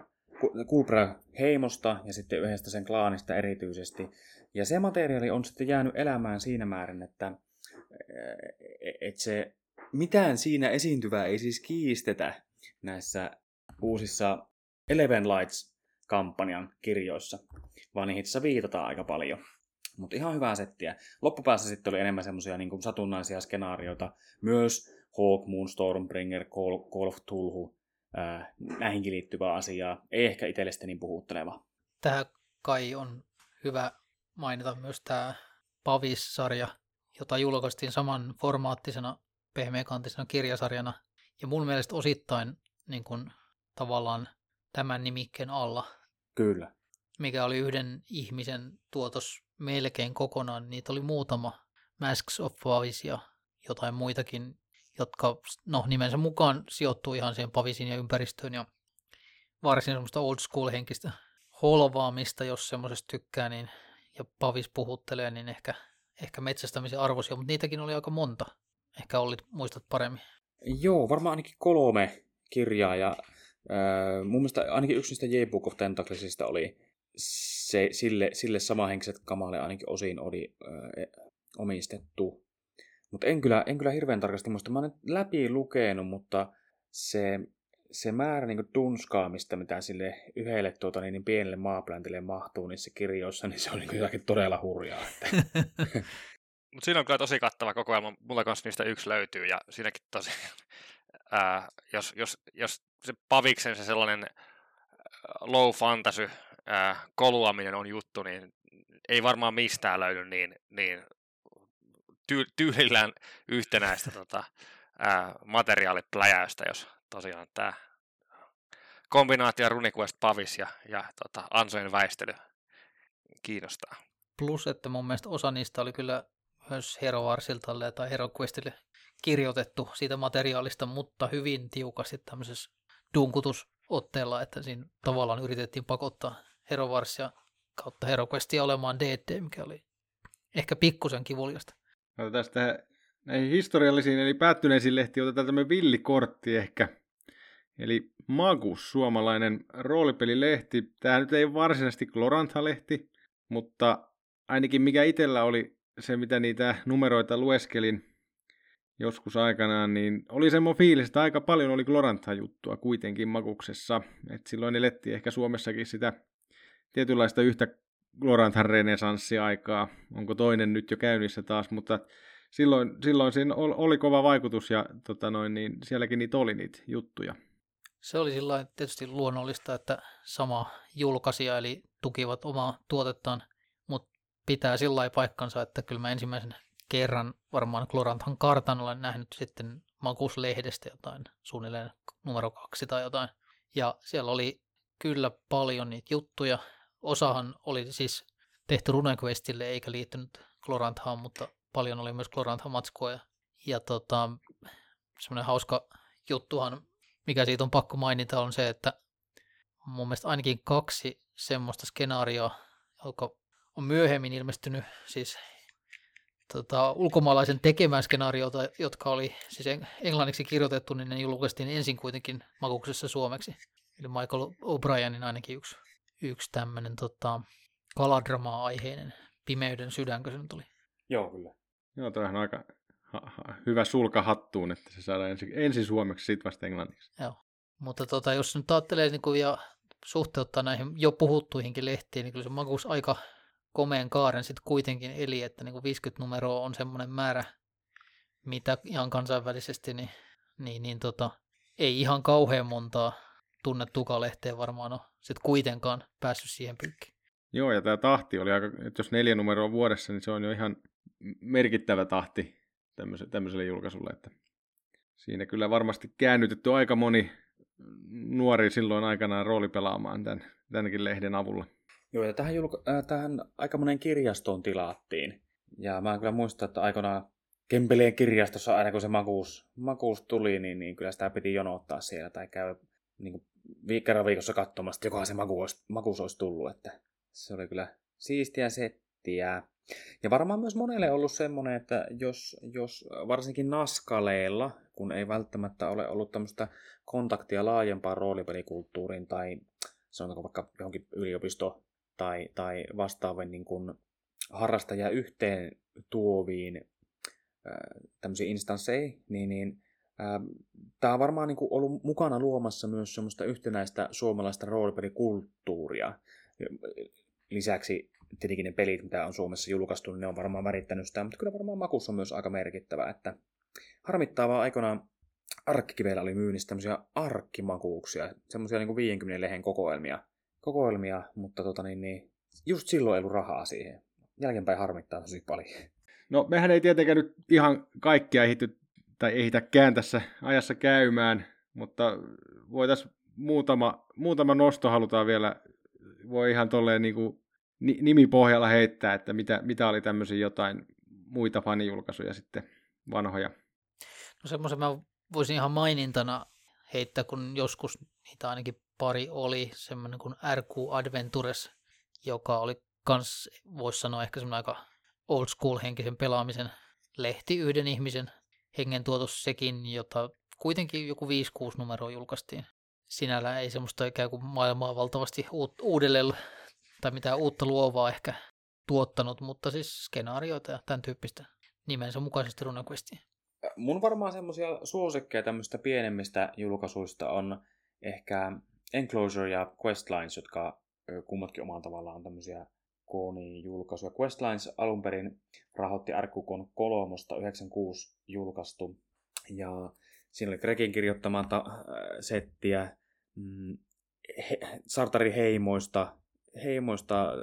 Kulbra-heimosta ja sitten yhdestä sen klaanista erityisesti. Ja se materiaali on sitten jäänyt elämään siinä määrin, että, että se mitään siinä esiintyvää ei siis kiistetä näissä uusissa Eleven Lights-kampanjan kirjoissa, vaan niihin itse viitataan aika paljon. Mutta ihan hyvää settiä. Loppupäässä sitten oli enemmän semmoisia niin satunnaisia skenaarioita. Myös Hawk, Moon, Stormbringer, of Tulhu, ää, näihinkin liittyvää asiaa. Ei ehkä itsellesi niin puhutteleva. Tähän kai on hyvä mainita myös tämä Pavis-sarja, jota julkaistiin saman formaattisena pehmeäkantisena kirjasarjana. Ja mun mielestä osittain niin kun, tavallaan tämän nimikkeen alla. Kyllä. Mikä oli yhden ihmisen tuotos melkein kokonaan. Niitä oli muutama. Masks of Pavis ja jotain muitakin, jotka no, nimensä mukaan sijoittuu ihan siihen Pavisin ja ympäristöön. Ja varsin semmoista old school henkistä holvaamista, jos semmoisesta tykkää, niin, ja Pavis puhuttelee, niin ehkä, ehkä metsästämisen arvoisia, mutta niitäkin oli aika monta. Ehkä olit, muistat paremmin. Joo, varmaan ainakin kolme kirjaa ja äh, mun mielestä ainakin yksi niistä J-Book of Tentaclesista oli se, sille, sille samanhenkiset kamalle ainakin osin oli äh, omistettu. Mutta en kyllä, en kyllä hirveän tarkasti muista. Mä olen läpi lukenut, mutta se, se määrä niin tunskaamista, mitä sille yhdelle tuota, niin, niin pienelle maapläntille mahtuu niissä kirjoissa, niin se on niin jotakin todella hurjaa. Mutta siinä on kyllä tosi kattava kokoelma. Mulla kanssa niistä yksi löytyy ja siinäkin tosi, ää, jos, jos, jos se Paviksen se sellainen low fantasy ää, koluaminen on juttu, niin ei varmaan mistään löydy niin, niin ty, tyylillään yhtenäistä tota, materiaalipläjäystä, jos tosiaan tämä kombinaatio RuneQuest Pavis ja, ja tota, Ansojen väistely kiinnostaa. Plus, että mun mielestä osa niistä oli kyllä myös Herovarsiltalle tai HeroQuestille kirjoitettu siitä materiaalista, mutta hyvin tiukasti tämmöisessä dunkutusotteella, että siinä tavallaan yritettiin pakottaa Herovarsia kautta HeroQuestia olemaan DD, mikä oli ehkä pikkusen kivuliasta. No tästä näihin historiallisiin eli päättyneisiin lehtiin otetaan tämmöinen villikortti ehkä. Eli Magus, suomalainen roolipelilehti. Tämä nyt ei varsinaisesti Glorantha-lehti, mutta ainakin mikä itsellä oli se, mitä niitä numeroita lueskelin joskus aikanaan, niin oli semmoinen fiilis, että aika paljon oli Glorantha-juttua kuitenkin Maguksessa. Et silloin elettiin ehkä Suomessakin sitä tietynlaista yhtä Gloranthan renesanssiaikaa. Onko toinen nyt jo käynnissä taas, mutta silloin, silloin siinä oli kova vaikutus ja tota noin, niin sielläkin niitä oli niitä juttuja. Se oli sillä tietysti luonnollista, että sama julkaisija eli tukivat omaa tuotettaan, mutta pitää sillä paikkansa, että kyllä mä ensimmäisen kerran varmaan Gloranthan kartan olen nähnyt sitten Makus-lehdestä jotain, suunnilleen numero kaksi tai jotain. Ja siellä oli kyllä paljon niitä juttuja, osahan oli siis tehty RuneQuestille eikä liittynyt Gloranthaan, mutta paljon oli myös Glorantha-matskua. Ja, ja tota, semmoinen hauska juttuhan, mikä siitä on pakko mainita, on se, että mun mielestä ainakin kaksi semmoista skenaarioa, joka on myöhemmin ilmestynyt siis tota, ulkomaalaisen tekemään skenaariota, jotka oli siis englanniksi kirjoitettu, niin ne julkaistiin ensin kuitenkin makuksessa suomeksi. Eli Michael O'Brienin ainakin yksi, yksi tämmöinen tota, kaladrama-aiheinen Pimeyden sydänkö se nyt oli. Joo, kyllä. Joo, toi on aika hyvä sulka hattuun, että se saadaan ensin, ensin suomeksi, sitten vasta englanniksi. Joo, mutta tota, jos nyt ajattelee niin kuin, ja suhteuttaa näihin jo puhuttuihinkin lehtiin, niin kyllä se makuus aika komeen kaaren sitten kuitenkin eli, että niin kuin 50 numeroa on semmoinen määrä, mitä ihan kansainvälisesti, niin, niin, niin tota, ei ihan kauhean montaa tunnettukaan lehteen varmaan ole sitten kuitenkaan päässyt siihen pyykkiin. Joo, ja tämä tahti oli aika, että jos neljä numeroa vuodessa, niin se on jo ihan merkittävä tahti tämmöiselle julkaisulle, että siinä kyllä varmasti käännytetty aika moni nuori silloin aikanaan roolipelaamaan tämän, tämänkin lehden avulla. Joo, ja tähän, julka- äh, tähän aika monen kirjastoon tilattiin. Ja mä kyllä muistan, että aikanaan Kempeleen kirjastossa aina kun se makuus, makuus tuli, niin, niin kyllä sitä piti jonottaa siellä tai käydä niin kuin viikossa katsomassa, että jokahan se maku olisi, makuus olisi tullut. Että se oli kyllä siistiä settiä. Ja varmaan myös monelle ollut semmoinen, että jos, jos varsinkin naskaleilla, kun ei välttämättä ole ollut tämmöistä kontaktia laajempaan roolipelikulttuuriin tai sanotaanko vaikka johonkin yliopisto tai, tai vastaavien niin harrastajia yhteen tuoviin tämmöisiin instansseihin, niin, niin tämä on varmaan niin kuin ollut mukana luomassa myös semmoista yhtenäistä suomalaista roolipelikulttuuria. Lisäksi tietenkin ne pelit, mitä on Suomessa julkaistu, niin ne on varmaan värittänyt sitä, mutta kyllä varmaan makus on myös aika merkittävä. Että harmittavaa aikoinaan arkkikiveillä oli myynnissä tämmöisiä arkkimakuuksia, semmoisia niin 50 lehen kokoelmia, kokoelmia mutta tota niin, niin, just silloin ei ollut rahaa siihen. Jälkeenpäin harmittaa tosi paljon. No mehän ei tietenkään nyt ihan kaikkia ehity, tai ehitäkään tässä ajassa käymään, mutta voitaisiin muutama, muutama nosto halutaan vielä, voi ihan tolleen niin kuin nimipohjalla heittää, että mitä, mitä oli tämmöisiä jotain muita fanijulkaisuja sitten vanhoja. No semmoisen mä voisin ihan mainintana heittää, kun joskus niitä ainakin pari oli, semmoinen kuin RQ Adventures, joka oli kans, voisi sanoa ehkä semmoinen aika old school henkisen pelaamisen lehti yhden ihmisen hengen tuotos sekin, jota kuitenkin joku 5-6 numeroa julkaistiin. Sinällään ei semmoista ikään kuin maailmaa valtavasti uudelleen tai mitään uutta luovaa ehkä tuottanut, mutta siis skenaarioita ja tämän tyyppistä nimensä mukaisesti RuneQuestia. Mun varmaan semmoisia suosikkeja tämmöistä pienemmistä julkaisuista on ehkä Enclosure ja Questlines, jotka kummatkin omaan tavallaan on tämmöisiä Koni-julkaisuja. Questlines alun perin rahoitti Arkukon kolmosta 96 julkaistu. Ja siinä oli Gregin kirjoittamaa ta- settiä mm, he, Sartarin heimoista, heimoista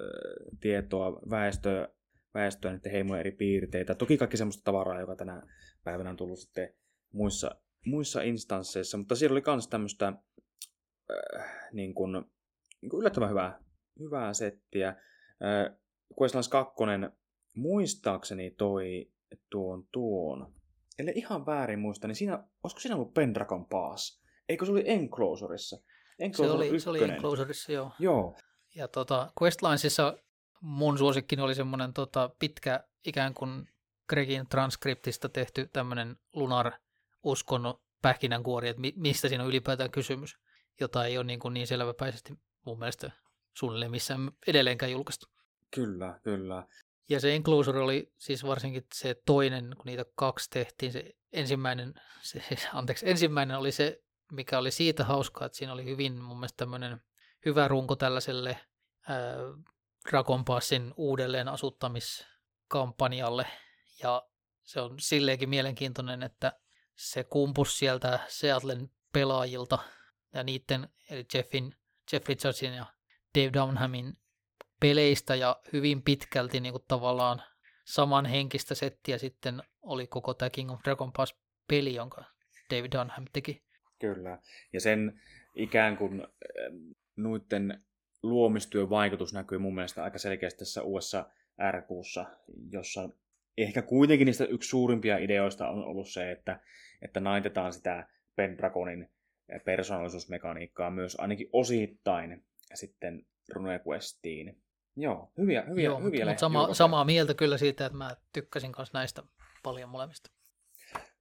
tietoa, väestöä, väestöä, niiden heimojen eri piirteitä. Toki kaikki semmoista tavaraa, joka tänä päivänä on tullut sitten muissa, muissa instansseissa, mutta siellä oli myös tämmöistä äh, niin kuin, niin kuin yllättävän hyvää, hyvää settiä. Äh, Questlands 2 muistaakseni toi tuon tuon. Eli ihan väärin muista, niin siinä, olisiko siinä ollut Pendragon Pass? Eikö se oli Enclosureissa? Enclosure se, oli, se oli Enclosureissa, joo. Joo. Ja tota, Questlinesissa mun suosikkini oli semmoinen tota, pitkä ikään kuin Gregin transkriptista tehty tämmöinen Lunar-uskonnon pähkinänkuori, että mi- mistä siinä on ylipäätään kysymys, jota ei ole niin, kuin niin selväpäisesti mun mielestä suunnilleen missään edelleenkään julkaistu. Kyllä, kyllä. Ja se Enclosure oli siis varsinkin se toinen, kun niitä kaksi tehtiin. Se ensimmäinen, se, anteeksi, ensimmäinen oli se, mikä oli siitä hauskaa, että siinä oli hyvin mun mielestä tämmöinen hyvä runko tällaiselle ää, Dragon Passin uudelleen asuttamiskampanjalle. Ja se on silleenkin mielenkiintoinen, että se kumpus sieltä Seattlen pelaajilta ja niiden, eli Jeffin, Jeff Richardsin ja Dave Downhamin peleistä ja hyvin pitkälti niin kuin tavallaan samanhenkistä settiä sitten oli koko tämä King of Dragon Pass peli, jonka David Dunham teki. Kyllä, ja sen ikään kuin noiden luomistyön vaikutus näkyy mun mielestä aika selkeästi tässä uudessa RQssa, jossa ehkä kuitenkin niistä yksi suurimpia ideoista on ollut se, että, että naitetaan sitä Pendragonin persoonallisuusmekaniikkaa myös ainakin osittain sitten RuneQuestiin. Joo, hyviä, hyviä, Joo, hyviä mutta sama, samaa mieltä kyllä siitä, että mä tykkäsin kanssa näistä paljon molemmista.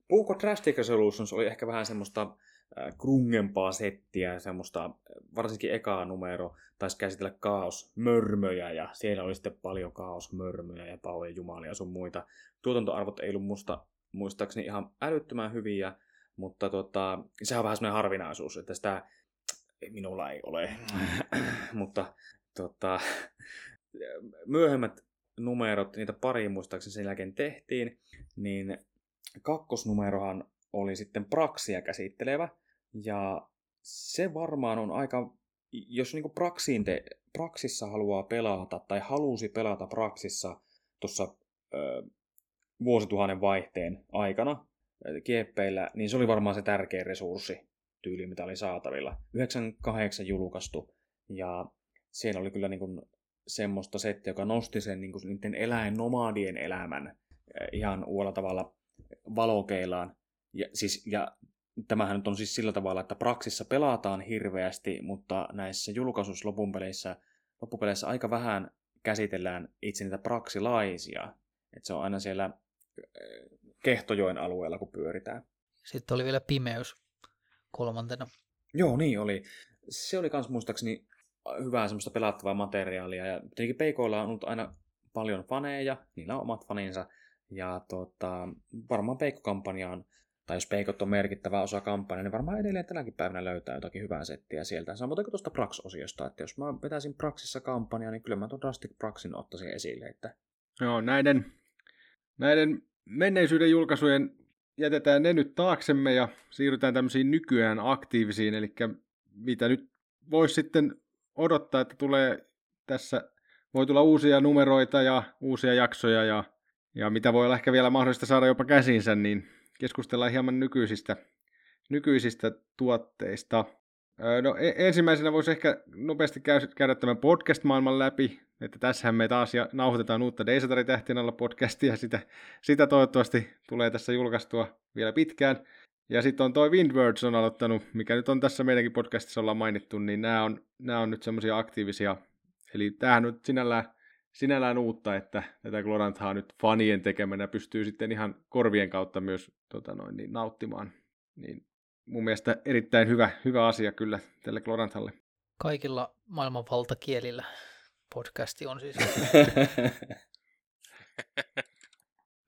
Puuko Drastic Resolutions oli ehkä vähän semmoista äh, krungempaa settiä, semmoista, äh, varsinkin eka numero, taisi käsitellä kaosmörmöjä, ja siellä oli sitten paljon kaosmörmöjä ja paujen jumalia sun muita. Tuotantoarvot ei ollut musta muistaakseni ihan älyttömän hyviä, mutta tota, sehän on vähän semmoinen harvinaisuus, että sitä minulla ei ole. mutta tota, myöhemmät numerot, niitä pari muistaakseni sen jälkeen tehtiin, niin kakkosnumerohan oli sitten Praksia käsittelevä, ja se varmaan on aika, jos niin Praksiin te, Praksissa haluaa pelata, tai halusi pelata Praksissa tuossa vuosituhannen vaihteen aikana kieppeillä, niin se oli varmaan se tärkein resurssi tyyli, mitä oli saatavilla. 98 julkaistu, ja siellä oli kyllä niin kuin semmoista settiä, joka nosti sen niin kuin niiden eläinnomadien elämän ihan uudella tavalla valokeilaan. Ja, siis, ja tämähän nyt on siis sillä tavalla, että Praksissa pelataan hirveästi, mutta näissä julkaisuissa loppupeleissä, loppupeleissä aika vähän käsitellään itse niitä praksilaisia. Että se on aina siellä Kehtojoen alueella, kun pyöritään. Sitten oli vielä pimeys kolmantena. Joo, niin oli. Se oli myös muistaakseni hyvää semmoista pelattavaa materiaalia. Ja tietenkin Peikoilla on ollut aina paljon faneja, niillä on omat faninsa. Ja tota, varmaan Peikko-kampanja on, tai jos Peikot on merkittävä osa kampanjaa, niin varmaan edelleen tänäkin päivänä löytää jotakin hyvää settiä sieltä. Samoin kuin tuosta Prax-osiosta, että jos mä vetäisin Praxissa kampanjaa, niin kyllä mä tuon Drastic Praxin ottaisin esille. Että... Joo, näiden, näiden menneisyyden julkaisujen jätetään ne nyt taaksemme ja siirrytään tämmöisiin nykyään aktiivisiin, eli mitä nyt voisi sitten odottaa, että tulee tässä, voi tulla uusia numeroita ja uusia jaksoja ja, ja mitä voi olla ehkä vielä mahdollista saada jopa käsinsä, niin keskustellaan hieman nykyisistä, nykyisistä tuotteista. No, e- ensimmäisenä voisi ehkä nopeasti käydä tämän podcast-maailman läpi, että tässähän me taas ja nauhoitetaan uutta Deisatari-tähtien alla podcastia, sitä, sitä toivottavasti tulee tässä julkaistua vielä pitkään. Ja sitten on toi Windwords on aloittanut, mikä nyt on tässä meidänkin podcastissa ollaan mainittu, niin nämä on, nämä on nyt semmoisia aktiivisia, eli tämähän nyt sinällään, sinällään uutta, että tätä Gloranthaa nyt fanien tekemänä pystyy sitten ihan korvien kautta myös tota noin, niin, nauttimaan. Niin mun mielestä erittäin hyvä, hyvä asia kyllä tälle Gloranthalle. Kaikilla maailman valtakielillä podcasti on siis.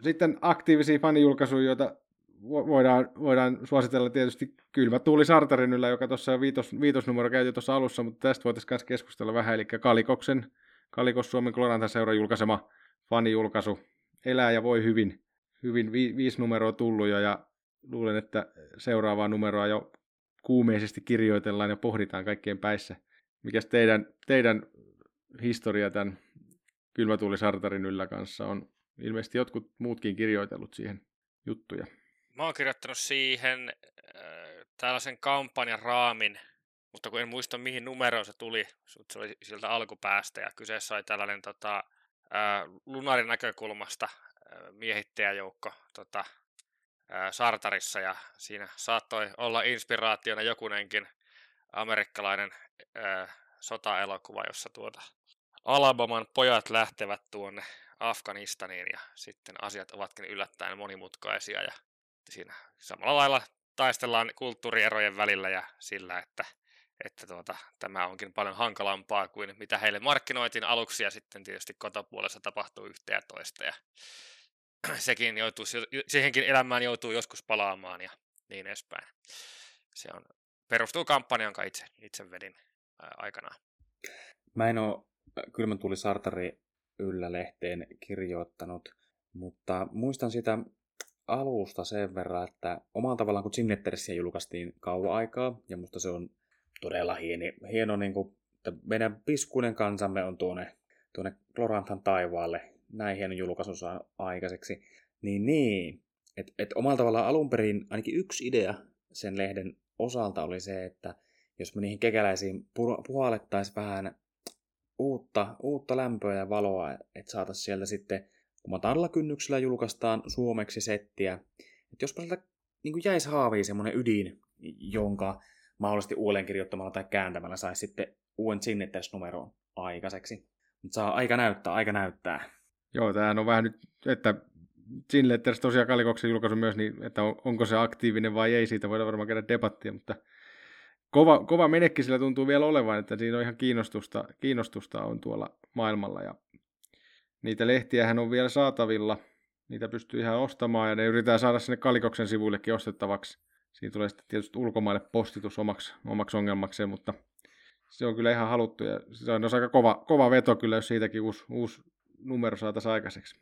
Sitten aktiivisia fanijulkaisuja, joita voidaan, voidaan suositella tietysti Kylmä tuuli Sartarinyllä, joka tuossa viitos, viitosnumero käytiin tuossa alussa, mutta tästä voitaisiin myös keskustella vähän, eli Kalikoksen, Kalikos Suomen Kloranta-seura julkaisema fanijulkaisu Elää ja voi hyvin, hyvin vi, viisi numeroa tullut jo, ja luulen, että seuraavaa numeroa jo kuumeisesti kirjoitellaan ja pohditaan kaikkien päissä. Mikäs teidän, teidän historia tämän Kylmätuuli yllä kanssa on? Ilmeisesti jotkut muutkin kirjoitellut siihen juttuja. Mä oon kirjoittanut siihen äh, tällaisen kampanjan raamin, mutta kun en muista mihin numeroon se tuli, se oli sieltä alkupäästä. Ja kyseessä oli tällainen tota, äh, lunarin näkökulmasta äh, miehittäjäjoukko tota, äh, Sartarissa. Ja siinä saattoi olla inspiraationa jokunenkin amerikkalainen äh, sotaelokuva, jossa tuota Alabaman pojat lähtevät tuonne Afganistaniin ja sitten asiat ovatkin yllättäen monimutkaisia. Ja siinä samalla lailla taistellaan kulttuurierojen välillä ja sillä, että, että tuota, tämä onkin paljon hankalampaa kuin mitä heille markkinoitiin aluksi ja sitten tietysti kotopuolessa tapahtuu yhtä ja toista ja sekin joutuu, siihenkin elämään joutuu joskus palaamaan ja niin edespäin. Se on, perustuu kampanjaan, jonka itse, itse vedin ää, aikanaan. Mä en ole Kylmän tuli Sartari yllä lehteen kirjoittanut, mutta muistan sitä alusta sen verran, että omalla tavallaan kun Signetterissä julkaistiin kauan aikaa, ja musta se on todella hieno, hieno niin kuin, että meidän piskuinen kansamme on tuonne, tuonne Gloranthan taivaalle. Näin hieno julkaisu saa aikaiseksi, niin niin, että et omalla tavallaan alun perin ainakin yksi idea sen lehden osalta oli se, että jos me niihin kekäläisiin puhallettaisiin vähän uutta, uutta lämpöä ja valoa, että saataisiin sieltä sitten, kun matalalla kynnyksellä julkaistaan suomeksi settiä, että jospa sieltä niin jäisi haaviin semmoinen ydin, jonka mahdollisesti uudelleen kirjoittamalla tai kääntämällä saisi sitten uuden signeters numeron aikaiseksi. saa aika näyttää, aika näyttää. Joo, tämähän on vähän nyt, että Gin Letters tosiaan Kalikoksen julkaisu myös, niin että on, onko se aktiivinen vai ei, siitä voidaan varmaan käydä debattia, mutta kova, kova menekki sillä tuntuu vielä olevan, että siinä on ihan kiinnostusta, kiinnostusta on tuolla maailmalla ja niitä lehtiähän on vielä saatavilla, niitä pystyy ihan ostamaan ja ne yritetään saada sinne Kalikoksen sivuillekin ostettavaksi. Siinä tulee sitten tietysti ulkomaille postitus omaksi, omaksi ongelmakseen, mutta se on kyllä ihan haluttu ja se on aika kova, kova veto kyllä, jos siitäkin uusi, uusi numero saataisiin aikaiseksi.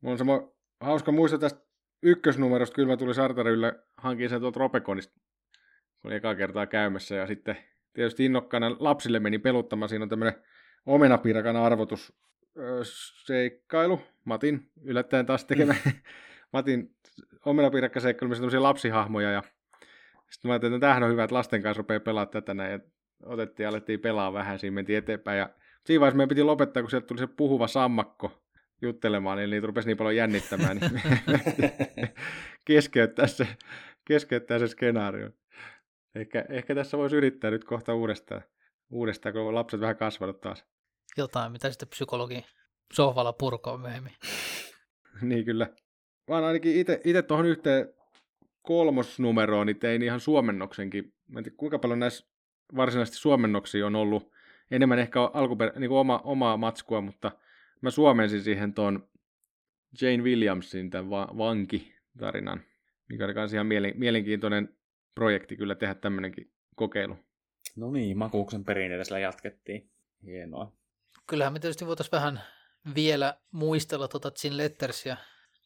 Mulla on semmoinen hauska muisto tästä ykkösnumerosta, kyllä mä tuli Sartarille, hankin sen tuolta Ropekonista, kun oli eka kertaa käymässä ja sitten tietysti innokkaana lapsille meni peluttamaan, siinä on tämmöinen omenapiirakan arvotus seikkailu, Matin yllättäen taas tekemä mm. Matin omenapiirakkaseikkailu, missä on tämmöisiä lapsihahmoja ja sitten mä ajattelin, että tämähän on hyvä, että lasten kanssa rupeaa pelaamaan tätä näin ja otettiin ja alettiin pelaa vähän, siinä mentiin eteenpäin ja siinä vaiheessa meidän piti lopettaa, kun sieltä tuli se puhuva sammakko juttelemaan, niin niitä rupesi niin paljon jännittämään, niin keskeyttää se, keskeyttää se skenaario. Ehkä, ehkä tässä voisi yrittää nyt kohta uudestaan, uudestaan kun lapset vähän kasvanut taas. Jotain, mitä sitten psykologi sohvalla purkaa myöhemmin. niin kyllä. Vaan ainakin itse tuohon yhteen kolmosnumeroon niin tein ihan suomennoksenkin. Mä en tiedä, kuinka paljon näissä varsinaisesti suomennoksia on ollut. Enemmän ehkä alkuper- niin kuin oma, omaa matskua, mutta mä suomensin siihen tuon Jane Williamsin tämän va- vankitarinan, mikä oli myös ihan mielen- mielenkiintoinen projekti kyllä tehdä tämmöinenkin kokeilu. No niin, makuuksen perinteitä sillä jatkettiin. Hienoa. Kyllähän me tietysti voitaisiin vähän vielä muistella tuota Gin Lettersia,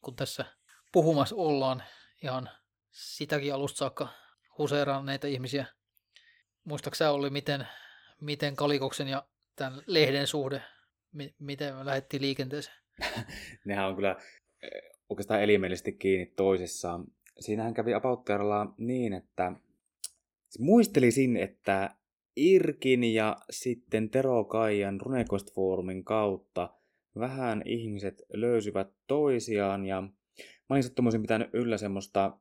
kun tässä puhumassa ollaan ihan sitäkin alusta saakka huseeranneita ihmisiä. Muistaaksä oli, miten, miten Kalikoksen ja tämän lehden suhde, mi- miten me lähdettiin liikenteeseen? Nehän on kyllä eh, oikeastaan elimellisesti kiinni toisissaan. Siinähän kävi About niin, että muistelisin, että Irkin ja sitten Tero Kaijan Runequest Forumin kautta vähän ihmiset löysivät toisiaan ja mä olin sattumoisin pitänyt yllä semmoista,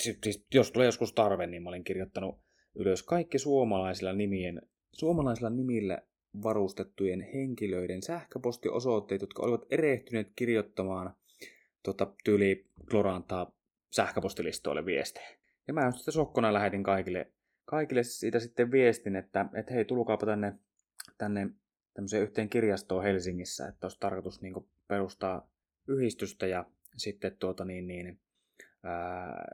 siis, jos tulee joskus tarve, niin mä olin kirjoittanut ylös kaikki suomalaisilla nimien, suomalaisilla nimillä varustettujen henkilöiden sähköpostiosoitteet, jotka olivat erehtyneet kirjoittamaan tota, tyyli Glorantaa sähköpostilistoille viestejä. Ja mä sitten sokkona lähetin kaikille, kaikille siitä sitten viestin, että, että hei, tulkaapa tänne, tänne tämmöiseen yhteen kirjastoon Helsingissä, että olisi tarkoitus niin perustaa yhdistystä ja sitten tuota niin, niin, ää,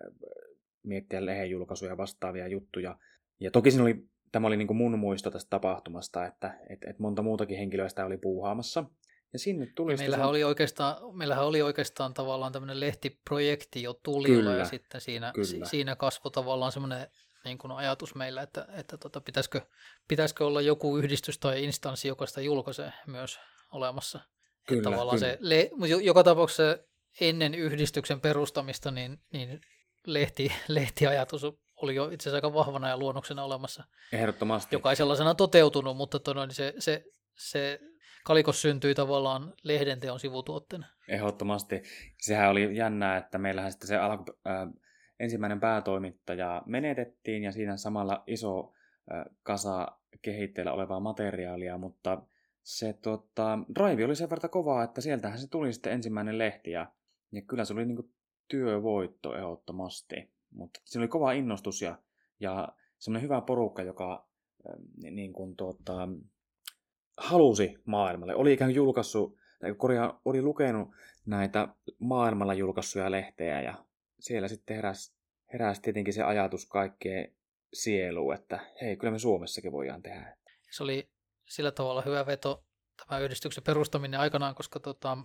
miettiä lehen julkaisuja vastaavia juttuja. Ja toki siinä oli, tämä oli niin mun muisto tästä tapahtumasta, että et, et monta muutakin henkilöä sitä oli puuhaamassa. Ja sinne tuli ja meillähän, oli oikeastaan, meillähän oli oikeastaan tavallaan tämmöinen lehtiprojekti jo tulilla kyllä, ja sitten siinä, kyllä. siinä kasvoi tavallaan semmoinen niin kuin ajatus meillä, että, että tota, pitäisikö, pitäisikö olla joku yhdistys tai instanssi, joka sitä julkaisee myös olemassa. Kyllä, tavallaan kyllä. Se, le, joka tapauksessa ennen yhdistyksen perustamista niin, niin lehti, lehtiajatus oli jo itse asiassa aika vahvana ja luonnoksena olemassa. Ehdottomasti. Joka ei sellaisena toteutunut, mutta tono, niin se, se, se kalikos syntyi tavallaan lehdenteon sivutuotteena. Ehdottomasti. Sehän oli jännää, että meillähän sitten se alku, äh, ensimmäinen päätoimittaja menetettiin ja siinä samalla iso äh, kasa kehitteillä olevaa materiaalia, mutta se tota, drive oli sen verran kovaa, että sieltähän se tuli sitten ensimmäinen lehti ja, ja kyllä se oli niin kuin työvoitto ehdottomasti. Mutta siinä oli kova innostus ja, ja semmoinen hyvä porukka, joka äh, niin kuin, tuota, halusi maailmalle. Oli ikään kuin julkaissut, tai korjaa, oli lukenut näitä maailmalla julkaissuja lehtejä ja siellä sitten heräsi, heräsi tietenkin se ajatus kaikkeen sieluun, että hei, kyllä me Suomessakin voidaan tehdä. Se oli sillä tavalla hyvä veto tämä yhdistyksen perustaminen aikanaan, koska tota,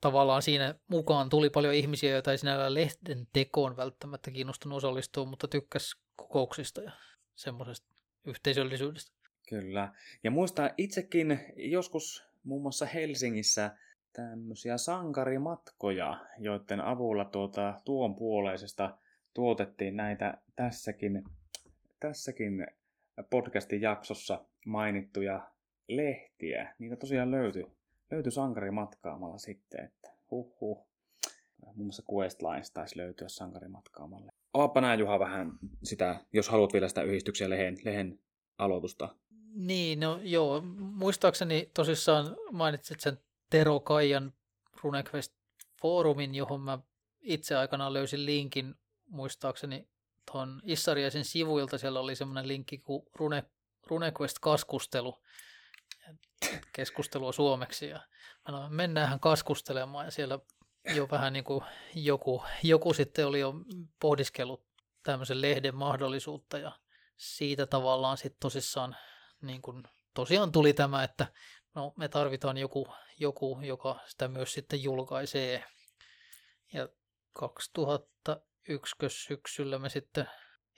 tavallaan siinä mukaan tuli paljon ihmisiä, joita ei sinällä lehden tekoon välttämättä kiinnostunut osallistua, mutta tykkäs kokouksista ja semmoisesta yhteisöllisyydestä. Kyllä. Ja muista itsekin joskus muun muassa Helsingissä tämmöisiä sankarimatkoja, joiden avulla tuota, tuon puoleisesta tuotettiin näitä tässäkin, tässäkin podcastin jaksossa mainittuja lehtiä. Niitä tosiaan löytyi, löytyi sankarimatkaamalla sitten, että huh huh. Muun muassa Questlines taisi löytyä sankarimatkaamalla. Avaappa nää Juha vähän sitä, jos haluat vielä sitä yhdistyksen lehen, lehen aloitusta. Niin, no joo, muistaakseni tosissaan mainitsit sen Tero Kaijan RuneQuest foorumin, johon mä itse aikanaan löysin linkin muistaakseni tuon Issariaisen sivuilta. Siellä oli semmoinen linkki kuin Rune, RuneQuest-keskustelu, keskustelua suomeksi. Ja no, mennäänhän keskustelemaan ja siellä jo vähän niin kuin joku, joku sitten oli jo pohdiskellut tämmöisen lehden mahdollisuutta ja siitä tavallaan sitten tosissaan niin kuin, tosiaan tuli tämä, että no, me tarvitaan joku, joku, joka sitä myös sitten julkaisee. Ja 2001 syksyllä me sitten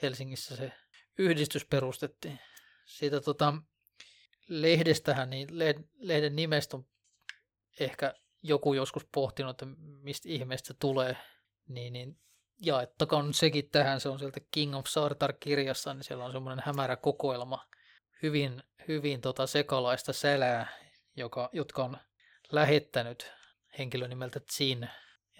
Helsingissä se yhdistys perustettiin. Siitä tota, lehdestähän, niin lehden nimestä on ehkä joku joskus pohtinut, että mistä ihmeestä se tulee, niin, niin jaettakoon sekin tähän, se on sieltä King of Sartar-kirjassa, niin siellä on semmoinen hämärä kokoelma, hyvin, hyvin tota sekalaista sälää, joka, jotka on lähettänyt henkilön nimeltä Zin,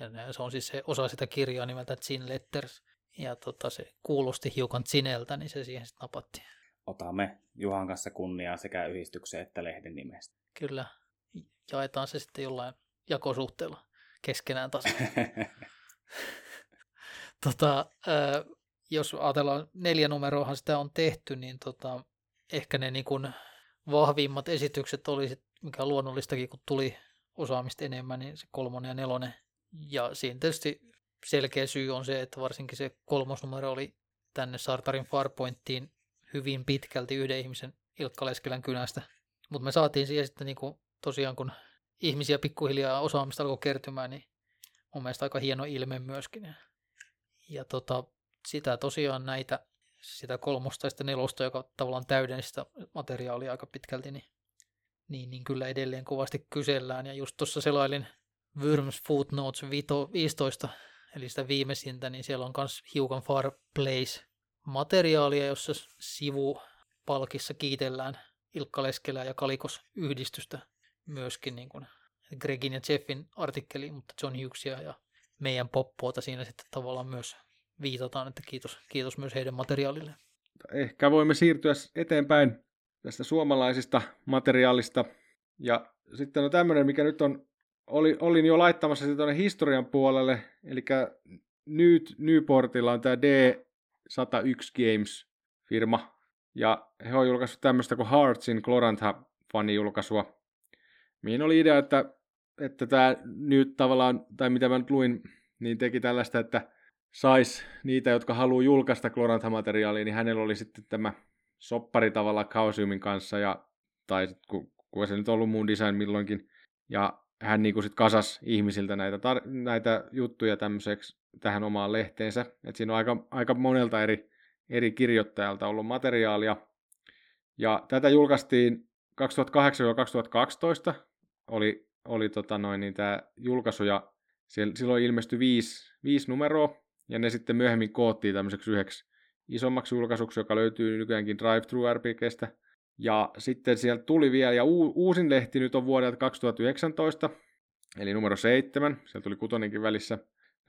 ja se on siis se osa sitä kirjaa nimeltä Zin Letters, ja tota, se kuulosti hiukan Zineltä, niin se siihen sitten napattiin. Otamme Juhan kanssa kunniaa sekä yhdistyksen että lehden nimestä. Kyllä, jaetaan se sitten jollain jakosuhteella keskenään taas. tota, jos ajatellaan neljä numeroahan sitä on tehty, niin tota, ehkä ne niin kuin vahvimmat esitykset oli, mikä on luonnollistakin, kun tuli osaamista enemmän, niin se kolmonen ja nelonen. Ja siinä tietysti selkeä syy on se, että varsinkin se kolmosnumero oli tänne Sartarin Farpointtiin hyvin pitkälti yhden ihmisen Ilkka Leskelän kynästä. Mutta me saatiin siihen sitten niin kuin, tosiaan, kun ihmisiä pikkuhiljaa osaamista alkoi kertymään, niin mun mielestä aika hieno ilme myöskin. Ja tota, sitä tosiaan näitä, sitä kolmosta ja sitä nelosta, joka tavallaan täydensi sitä materiaalia aika pitkälti, niin, niin, niin kyllä edelleen kovasti kysellään. Ja just tuossa selailin Worms Footnotes 15, eli sitä viimeisintä, niin siellä on myös hiukan Far Place materiaalia, jossa sivupalkissa kiitellään Ilkka Leskelää ja Kalikos yhdistystä myöskin niin kuin Gregin ja Jeffin artikkeli, mutta John Hughesia ja meidän poppoota siinä sitten tavallaan myös viitataan, että kiitos, kiitos myös heidän materiaalille. Ehkä voimme siirtyä eteenpäin tästä suomalaisista materiaalista. Ja sitten on tämmöinen, mikä nyt on, oli, olin jo laittamassa sitä tuonne historian puolelle, eli nyt Newportilla on tämä D101 Games firma, ja he on julkaissut tämmöistä kuin Heartsin Glorantha fanijulkaisua, mihin oli idea, että, että tämä nyt tavallaan, tai mitä mä nyt luin, niin teki tällaista, että sais niitä, jotka haluaa julkaista Glorantha-materiaalia, niin hänellä oli sitten tämä soppari tavalla Kausiumin kanssa, ja, tai kun, kun se nyt ollut muun design milloinkin, ja hän niin sitten kasas ihmisiltä näitä, tar- näitä juttuja tämmöiseksi tähän omaan lehteensä. Et siinä on aika, aika monelta eri, eri kirjoittajalta ollut materiaalia. Ja tätä julkaistiin 2008-2012 oli, oli tota noin, niin tämä julkaisu ja silloin ilmestyi viisi, viisi numeroa ja ne sitten myöhemmin koottiin tämmöiseksi yhdeksi isommaksi julkaisuksi, joka löytyy nykyäänkin Drive-Thru RPGstä. Ja sitten sieltä tuli vielä, ja uusin lehti nyt on vuodelta 2019, eli numero 7, sieltä tuli kutonenkin välissä.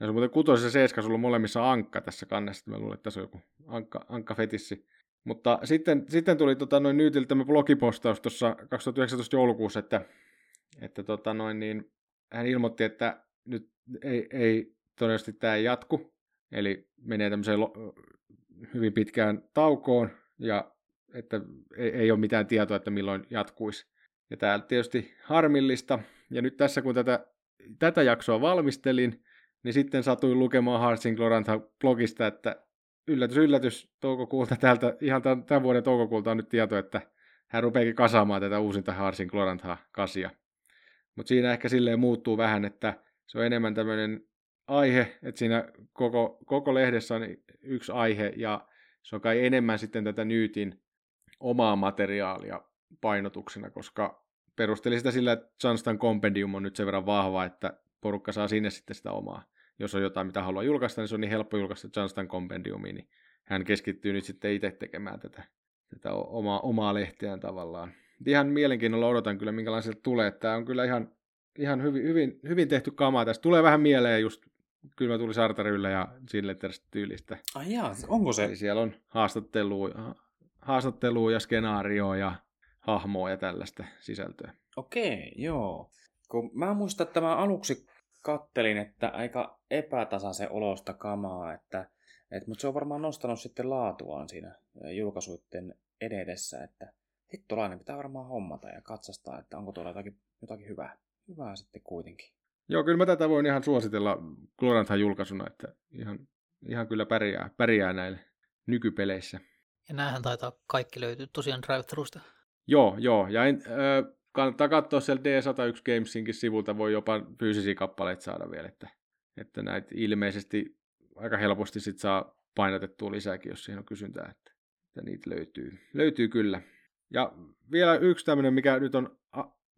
Ja se on muuten kutosen ja seiska, sulla on molemmissa ankka tässä kannessa, mä luulen, että tässä on joku ankka, ankka-fetissi. Mutta sitten, sitten tuli tota, noin Nyytiltä tämä blogipostaus tuossa 2019 joulukuussa, että, että tota, noin, niin, hän ilmoitti, että nyt ei, ei todennäköisesti tämä ei jatku, eli menee tämmöiseen hyvin pitkään taukoon, ja että ei, ei ole mitään tietoa, että milloin jatkuisi. Ja tämä tietysti harmillista, ja nyt tässä kun tätä, tätä jaksoa valmistelin, niin sitten satuin lukemaan Hartsin Glorantha blogista, että yllätys, yllätys, toukokuulta täältä, ihan tämän, tämän vuoden toukokuulta on nyt tieto, että hän rupeakin kasaamaan tätä uusinta Harsin Glorantha kasia. Mutta siinä ehkä silleen muuttuu vähän, että se on enemmän tämmöinen aihe, että siinä koko, koko lehdessä on yksi aihe ja se on kai enemmän sitten tätä Nyytin omaa materiaalia painotuksena, koska perusteli sitä sillä, että Johnston Compendium on nyt sen verran vahva, että porukka saa sinne sitten sitä omaa jos on jotain, mitä haluaa julkaista, niin se on niin helppo julkaista Johnston Compendiumiin, niin hän keskittyy nyt sitten itse tekemään tätä, tätä omaa, omaa lehteään tavallaan. Ihan mielenkiinnolla odotan kyllä, minkälaiselta tulee. Tämä on kyllä ihan, ihan hyvin, hyvin, hyvin tehty kamaa. Tästä tulee vähän mieleen just kyllä tuli Sartarilla ja Silletters tyylistä. Ai jaa, onko se? Eli siellä on haastattelua, haastattelua ja skenaarioa ja hahmoa ja tällaista sisältöä. Okei, joo. Kun mä muistan, että mä aluksi kattelin, että aika epätasaisen olosta kamaa, että, et, mutta se on varmaan nostanut sitten laatuaan siinä julkaisuiden ededessä, että hittolainen pitää varmaan hommata ja katsastaa, että onko tuolla jotakin, jotakin hyvää, hyvää sitten kuitenkin. Joo, kyllä mä tätä voin ihan suositella Gloranthan julkaisuna, että ihan, ihan kyllä pärjää, pärjää näille nykypeleissä. Ja näähän taitaa kaikki löytyä tosiaan drive Joo, joo. Ja en, ö, kannattaa katsoa sieltä D101 Gamesinkin sivulta, voi jopa fyysisiä kappaleita saada vielä, että, että näitä ilmeisesti aika helposti sit saa painotettua lisääkin, jos siihen on kysyntää, että, että niitä löytyy. Löytyy kyllä. Ja vielä yksi tämmöinen, mikä nyt on,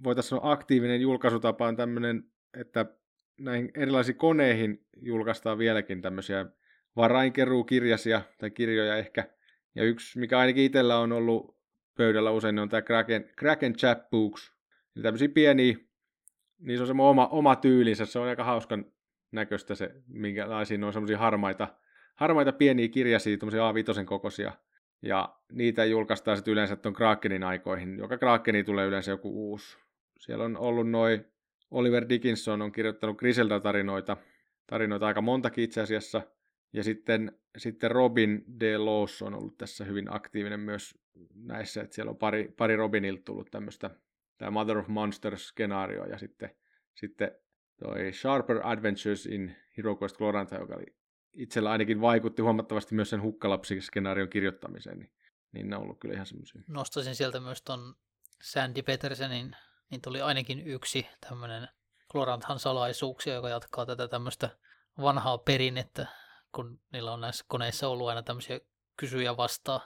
voitaisiin sanoa aktiivinen julkaisutapa, on tämmöinen, että näihin erilaisiin koneihin julkaistaan vieläkin tämmöisiä varainkeruukirjasia tai kirjoja ehkä. Ja yksi, mikä ainakin itsellä on ollut pöydällä usein, on tämä Kraken, Kraken Chapbooks. Eli tämmöisiä pieniä, niin se on semmoinen oma, oma tyylinsä, se on aika hauskan näköistä se, minkälaisia on semmoisia harmaita, harmaita pieniä kirjasia, tämmöisiä A5 kokoisia. Ja niitä julkaistaan sitten yleensä tuon Krakenin aikoihin. Joka Krakeni tulee yleensä joku uusi. Siellä on ollut noin, Oliver Dickinson on kirjoittanut Griselda-tarinoita, tarinoita aika montakin itse asiassa. Ja sitten, sitten Robin D. Laws on ollut tässä hyvin aktiivinen myös näissä, että siellä on pari, pari Robinilta tullut tämmöistä, tämä Mother of Monsters-skenaario ja sitten, sitten toi Sharper Adventures in Hero Quest Gloranta, joka oli itsellä ainakin vaikutti huomattavasti myös sen hukkalapsi-skenaarion kirjoittamiseen, niin, niin ne on ollut kyllä ihan semmoisia. Nostaisin sieltä myös ton Sandy Petersenin, niin tuli ainakin yksi tämmöinen Gloranthan salaisuuksia, joka jatkaa tätä tämmöistä vanhaa perinnettä, kun niillä on näissä koneissa ollut aina tämmöisiä kysyjä vastaa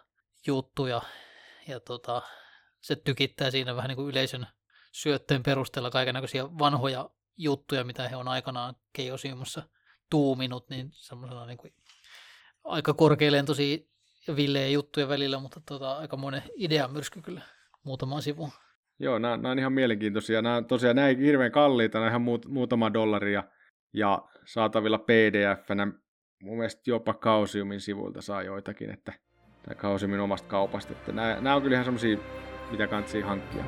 juttuja, ja tota, se tykittää siinä vähän niin kuin yleisön syötteen perusteella kaikenlaisia vanhoja juttuja, mitä he on aikanaan Keiosiomussa tuuminut, niin semmoisena niin kuin aika korkealentoisia villejä juttuja välillä, mutta tota, aika monen idea myrsky kyllä muutama sivu. Joo, nämä, nämä on ihan mielenkiintoisia. Nämä, tosiaan nämä ei hirveän kalliita, nämä ihan muut, muutama dollaria ja saatavilla pdf-nä. Mun mielestä jopa Kausiumin sivuilta saa joitakin, että tai Kausiumin omasta kaupasta. Että nämä, nämä on kyllä ihan semmoisia, mitä kantsii hankkia.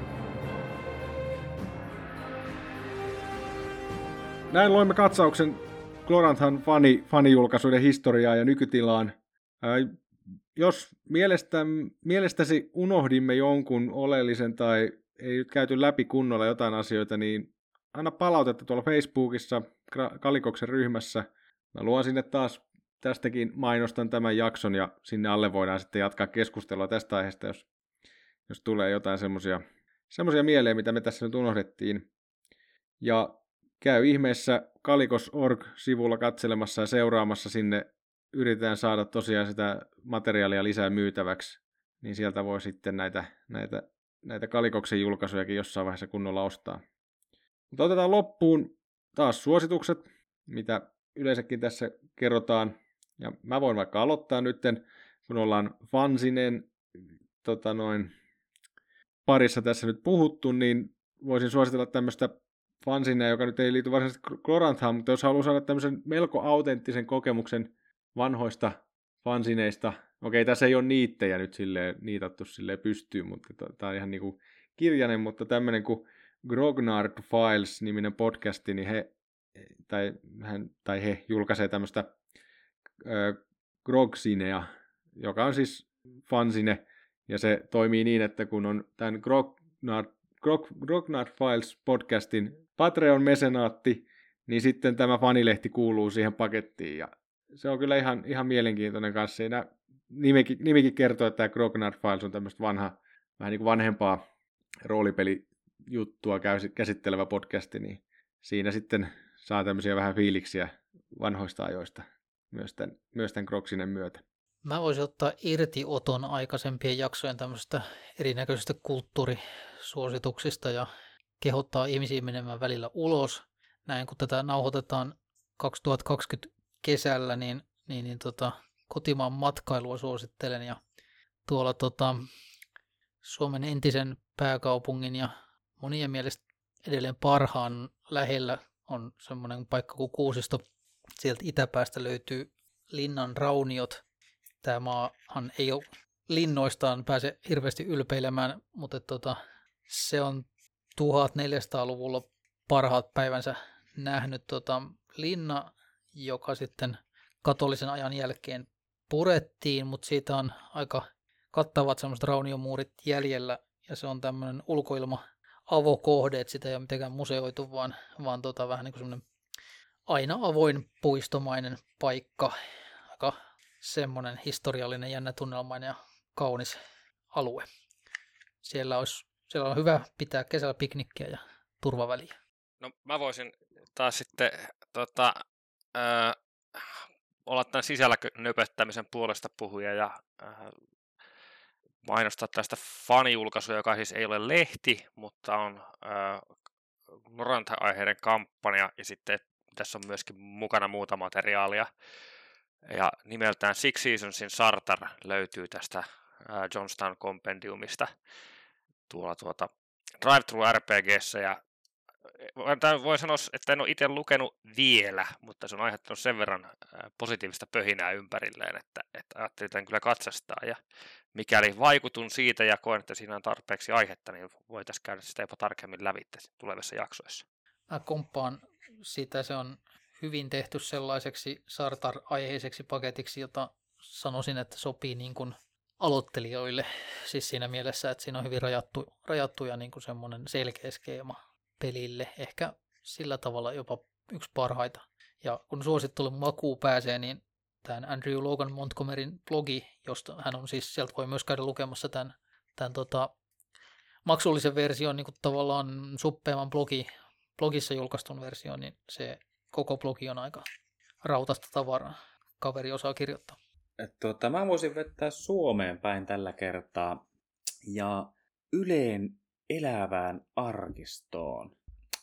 Näin loimme katsauksen Gloranthan fani, fanijulkaisuiden historiaa ja nykytilaan. Ää, jos mielestä, mielestäsi unohdimme jonkun oleellisen tai ei nyt käyty läpi kunnolla jotain asioita, niin anna palautetta tuolla Facebookissa, Kalikoksen ryhmässä. Mä luon sinne taas tästäkin mainostan tämän jakson ja sinne alle voidaan sitten jatkaa keskustelua tästä aiheesta, jos, jos tulee jotain semmoisia semmoisia mieleen, mitä me tässä nyt unohdettiin. Ja käy ihmeessä kalikos.org-sivulla katselemassa ja seuraamassa sinne. Yritetään saada tosiaan sitä materiaalia lisää myytäväksi, niin sieltä voi sitten näitä, näitä, näitä kalikoksen julkaisujakin jossain vaiheessa kunnolla ostaa. Mutta otetaan loppuun taas suositukset, mitä yleensäkin tässä kerrotaan. Ja mä voin vaikka aloittaa nytten, kun ollaan fansinen tota noin, parissa tässä nyt puhuttu, niin voisin suositella tämmöistä fansinne, joka nyt ei liity varsinaisesti Gloranthaan, mutta jos haluaa saada tämmöisen melko autenttisen kokemuksen vanhoista fansineista, okei, tässä ei ole niittejä nyt silleen, niitattu silleen pystyyn, mutta tämä on ihan niinku kirjainen, mutta tämmöinen kuin Grognard Files-niminen podcasti, niin he, tai, hän, tai he julkaisee tämmöistä Grogsinea, joka on siis fansine, ja se toimii niin, että kun on tämän Grognard, Grog, Grognard Files podcastin Patreon-mesenaatti, niin sitten tämä fanilehti kuuluu siihen pakettiin. Ja se on kyllä ihan, ihan mielenkiintoinen kanssa. Siinä nimikin, nimikin kertoo, että tämä Grognard Files on tämmöistä vanha, vähän niin kuin vanhempaa roolipelijuttua käsittelevä podcasti, niin siinä sitten saa tämmöisiä vähän fiiliksiä vanhoista ajoista myös tämän, myös tämän Kroksinen myötä. Mä voisin ottaa irti oton aikaisempien jaksojen tämmöistä erinäköisistä kulttuurisuosituksista ja kehottaa ihmisiä menemään välillä ulos. Näin kun tätä nauhoitetaan 2020 kesällä, niin, niin, niin tota, kotimaan matkailua suosittelen ja tuolla tota, Suomen entisen pääkaupungin ja monien mielestä edelleen parhaan lähellä on semmoinen paikka kuin Kuusisto. Sieltä itäpäästä löytyy Linnan rauniot. Tämä maahan ei ole linnoistaan pääse hirveästi ylpeilemään, mutta tota, se on 1400-luvulla parhaat päivänsä nähnyt tota, linna, joka sitten katolisen ajan jälkeen purettiin, mutta siitä on aika kattavat semmoiset rauniomuurit jäljellä, ja se on tämmöinen ulkoilma avokohde, että sitä ei ole mitenkään museoitu, vaan, vaan tota, vähän niin kuin semmoinen aina avoin puistomainen paikka, aika semmoinen historiallinen, jännä tunnelmainen ja kaunis alue. Siellä, olisi, siellä on hyvä pitää kesällä piknikkiä ja turvaväliä. No mä voisin taas sitten tota, äh, olla tämän sisällä nöpöttämisen puolesta puhuja ja äh, mainostaa tästä fanijulkaisua, joka siis ei ole lehti, mutta on äh, Noranta-aiheiden kampanja ja sitten tässä on myöskin mukana muuta materiaalia. Ja nimeltään Six Seasonsin Sartar löytyy tästä äh, Johnstown Compendiumista tuolla tuota Drive Thru RPGssä ja voin sanoa, että en ole itse lukenut vielä, mutta se on aiheuttanut sen verran positiivista pöhinää ympärilleen, että, että ajattelin tämän kyllä katsastaa. Ja mikäli vaikutun siitä ja koen, että siinä on tarpeeksi aihetta, niin voitaisiin käydä sitä jopa tarkemmin lävitse tulevissa jaksoissa. Mä komppaan sitä, se on hyvin tehty sellaiseksi Sartar-aiheiseksi paketiksi, jota sanoisin, että sopii niin kuin aloittelijoille. Siis siinä mielessä, että siinä on hyvin rajattu, rajattu ja niin kuin semmoinen selkeä skeema pelille. Ehkä sillä tavalla jopa yksi parhaita. Ja kun suosittelun makuun pääsee, niin tämän Andrew Logan Montgomeryn blogi, josta hän on siis, sieltä voi myös käydä lukemassa tämän, tämän tota, maksullisen version niin kuin tavallaan suppeaman blogi, blogissa julkaistun version, niin se koko blogi on aika rautasta tavaraa. Kaveri osaa kirjoittaa. Et tuota, mä voisin vettää Suomeen päin tällä kertaa ja Yleen elävään arkistoon.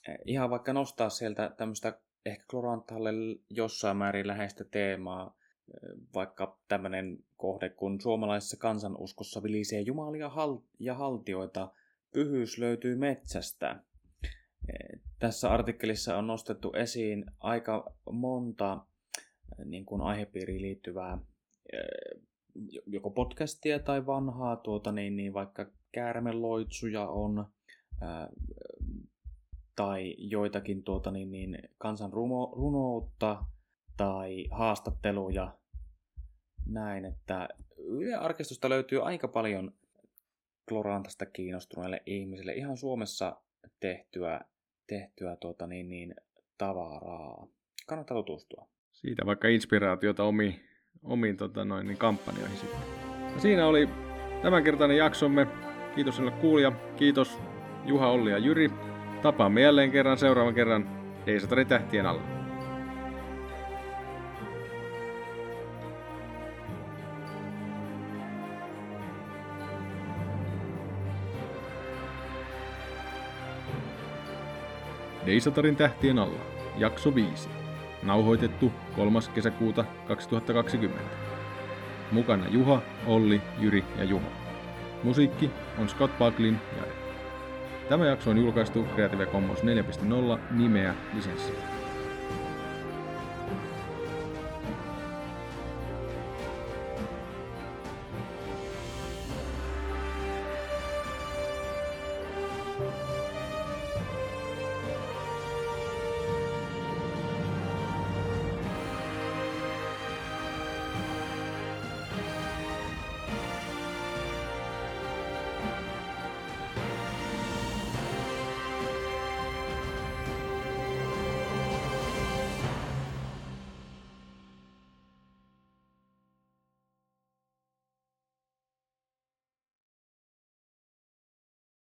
Eh, ihan vaikka nostaa sieltä tämmöistä ehkä Klorantalle jossain määrin läheistä teemaa, eh, vaikka tämmöinen kohde, kun suomalaisessa kansanuskossa vilisee jumalia ja haltioita, pyhyys löytyy metsästä. Eh, tässä artikkelissa on nostettu esiin aika monta niin kuin aihepiiriin liittyvää joko podcastia tai vanhaa, tuota, niin, niin vaikka käärmeloitsuja on, ää, tai joitakin tuota, niin, niin, kansan runo, runoutta tai haastatteluja. Näin, että Yle Arkistosta löytyy aika paljon Klorantasta kiinnostuneille ihmisille ihan Suomessa tehtyä, tehtyä tuota, niin, niin, tavaraa. Kannattaa tutustua. Siitä vaikka inspiraatiota omiin, omiin tota noin, niin kampanjoihin sitten. Ja siinä oli tämänkertainen jaksomme. Kiitos sinulle kuulija. Kiitos Juha, Olli ja Jyri. Tapaamme jälleen kerran seuraavan kerran Deisatari tähtien alla. Deisatarin tähtien alla, jakso 5. Nauhoitettu 3. kesäkuuta 2020. Mukana Juha, Olli, Jyri ja Juho. Musiikki on Scott Bucklin ja Tämä jakso on julkaistu Creative Commons 4.0 nimeä lisenssillä.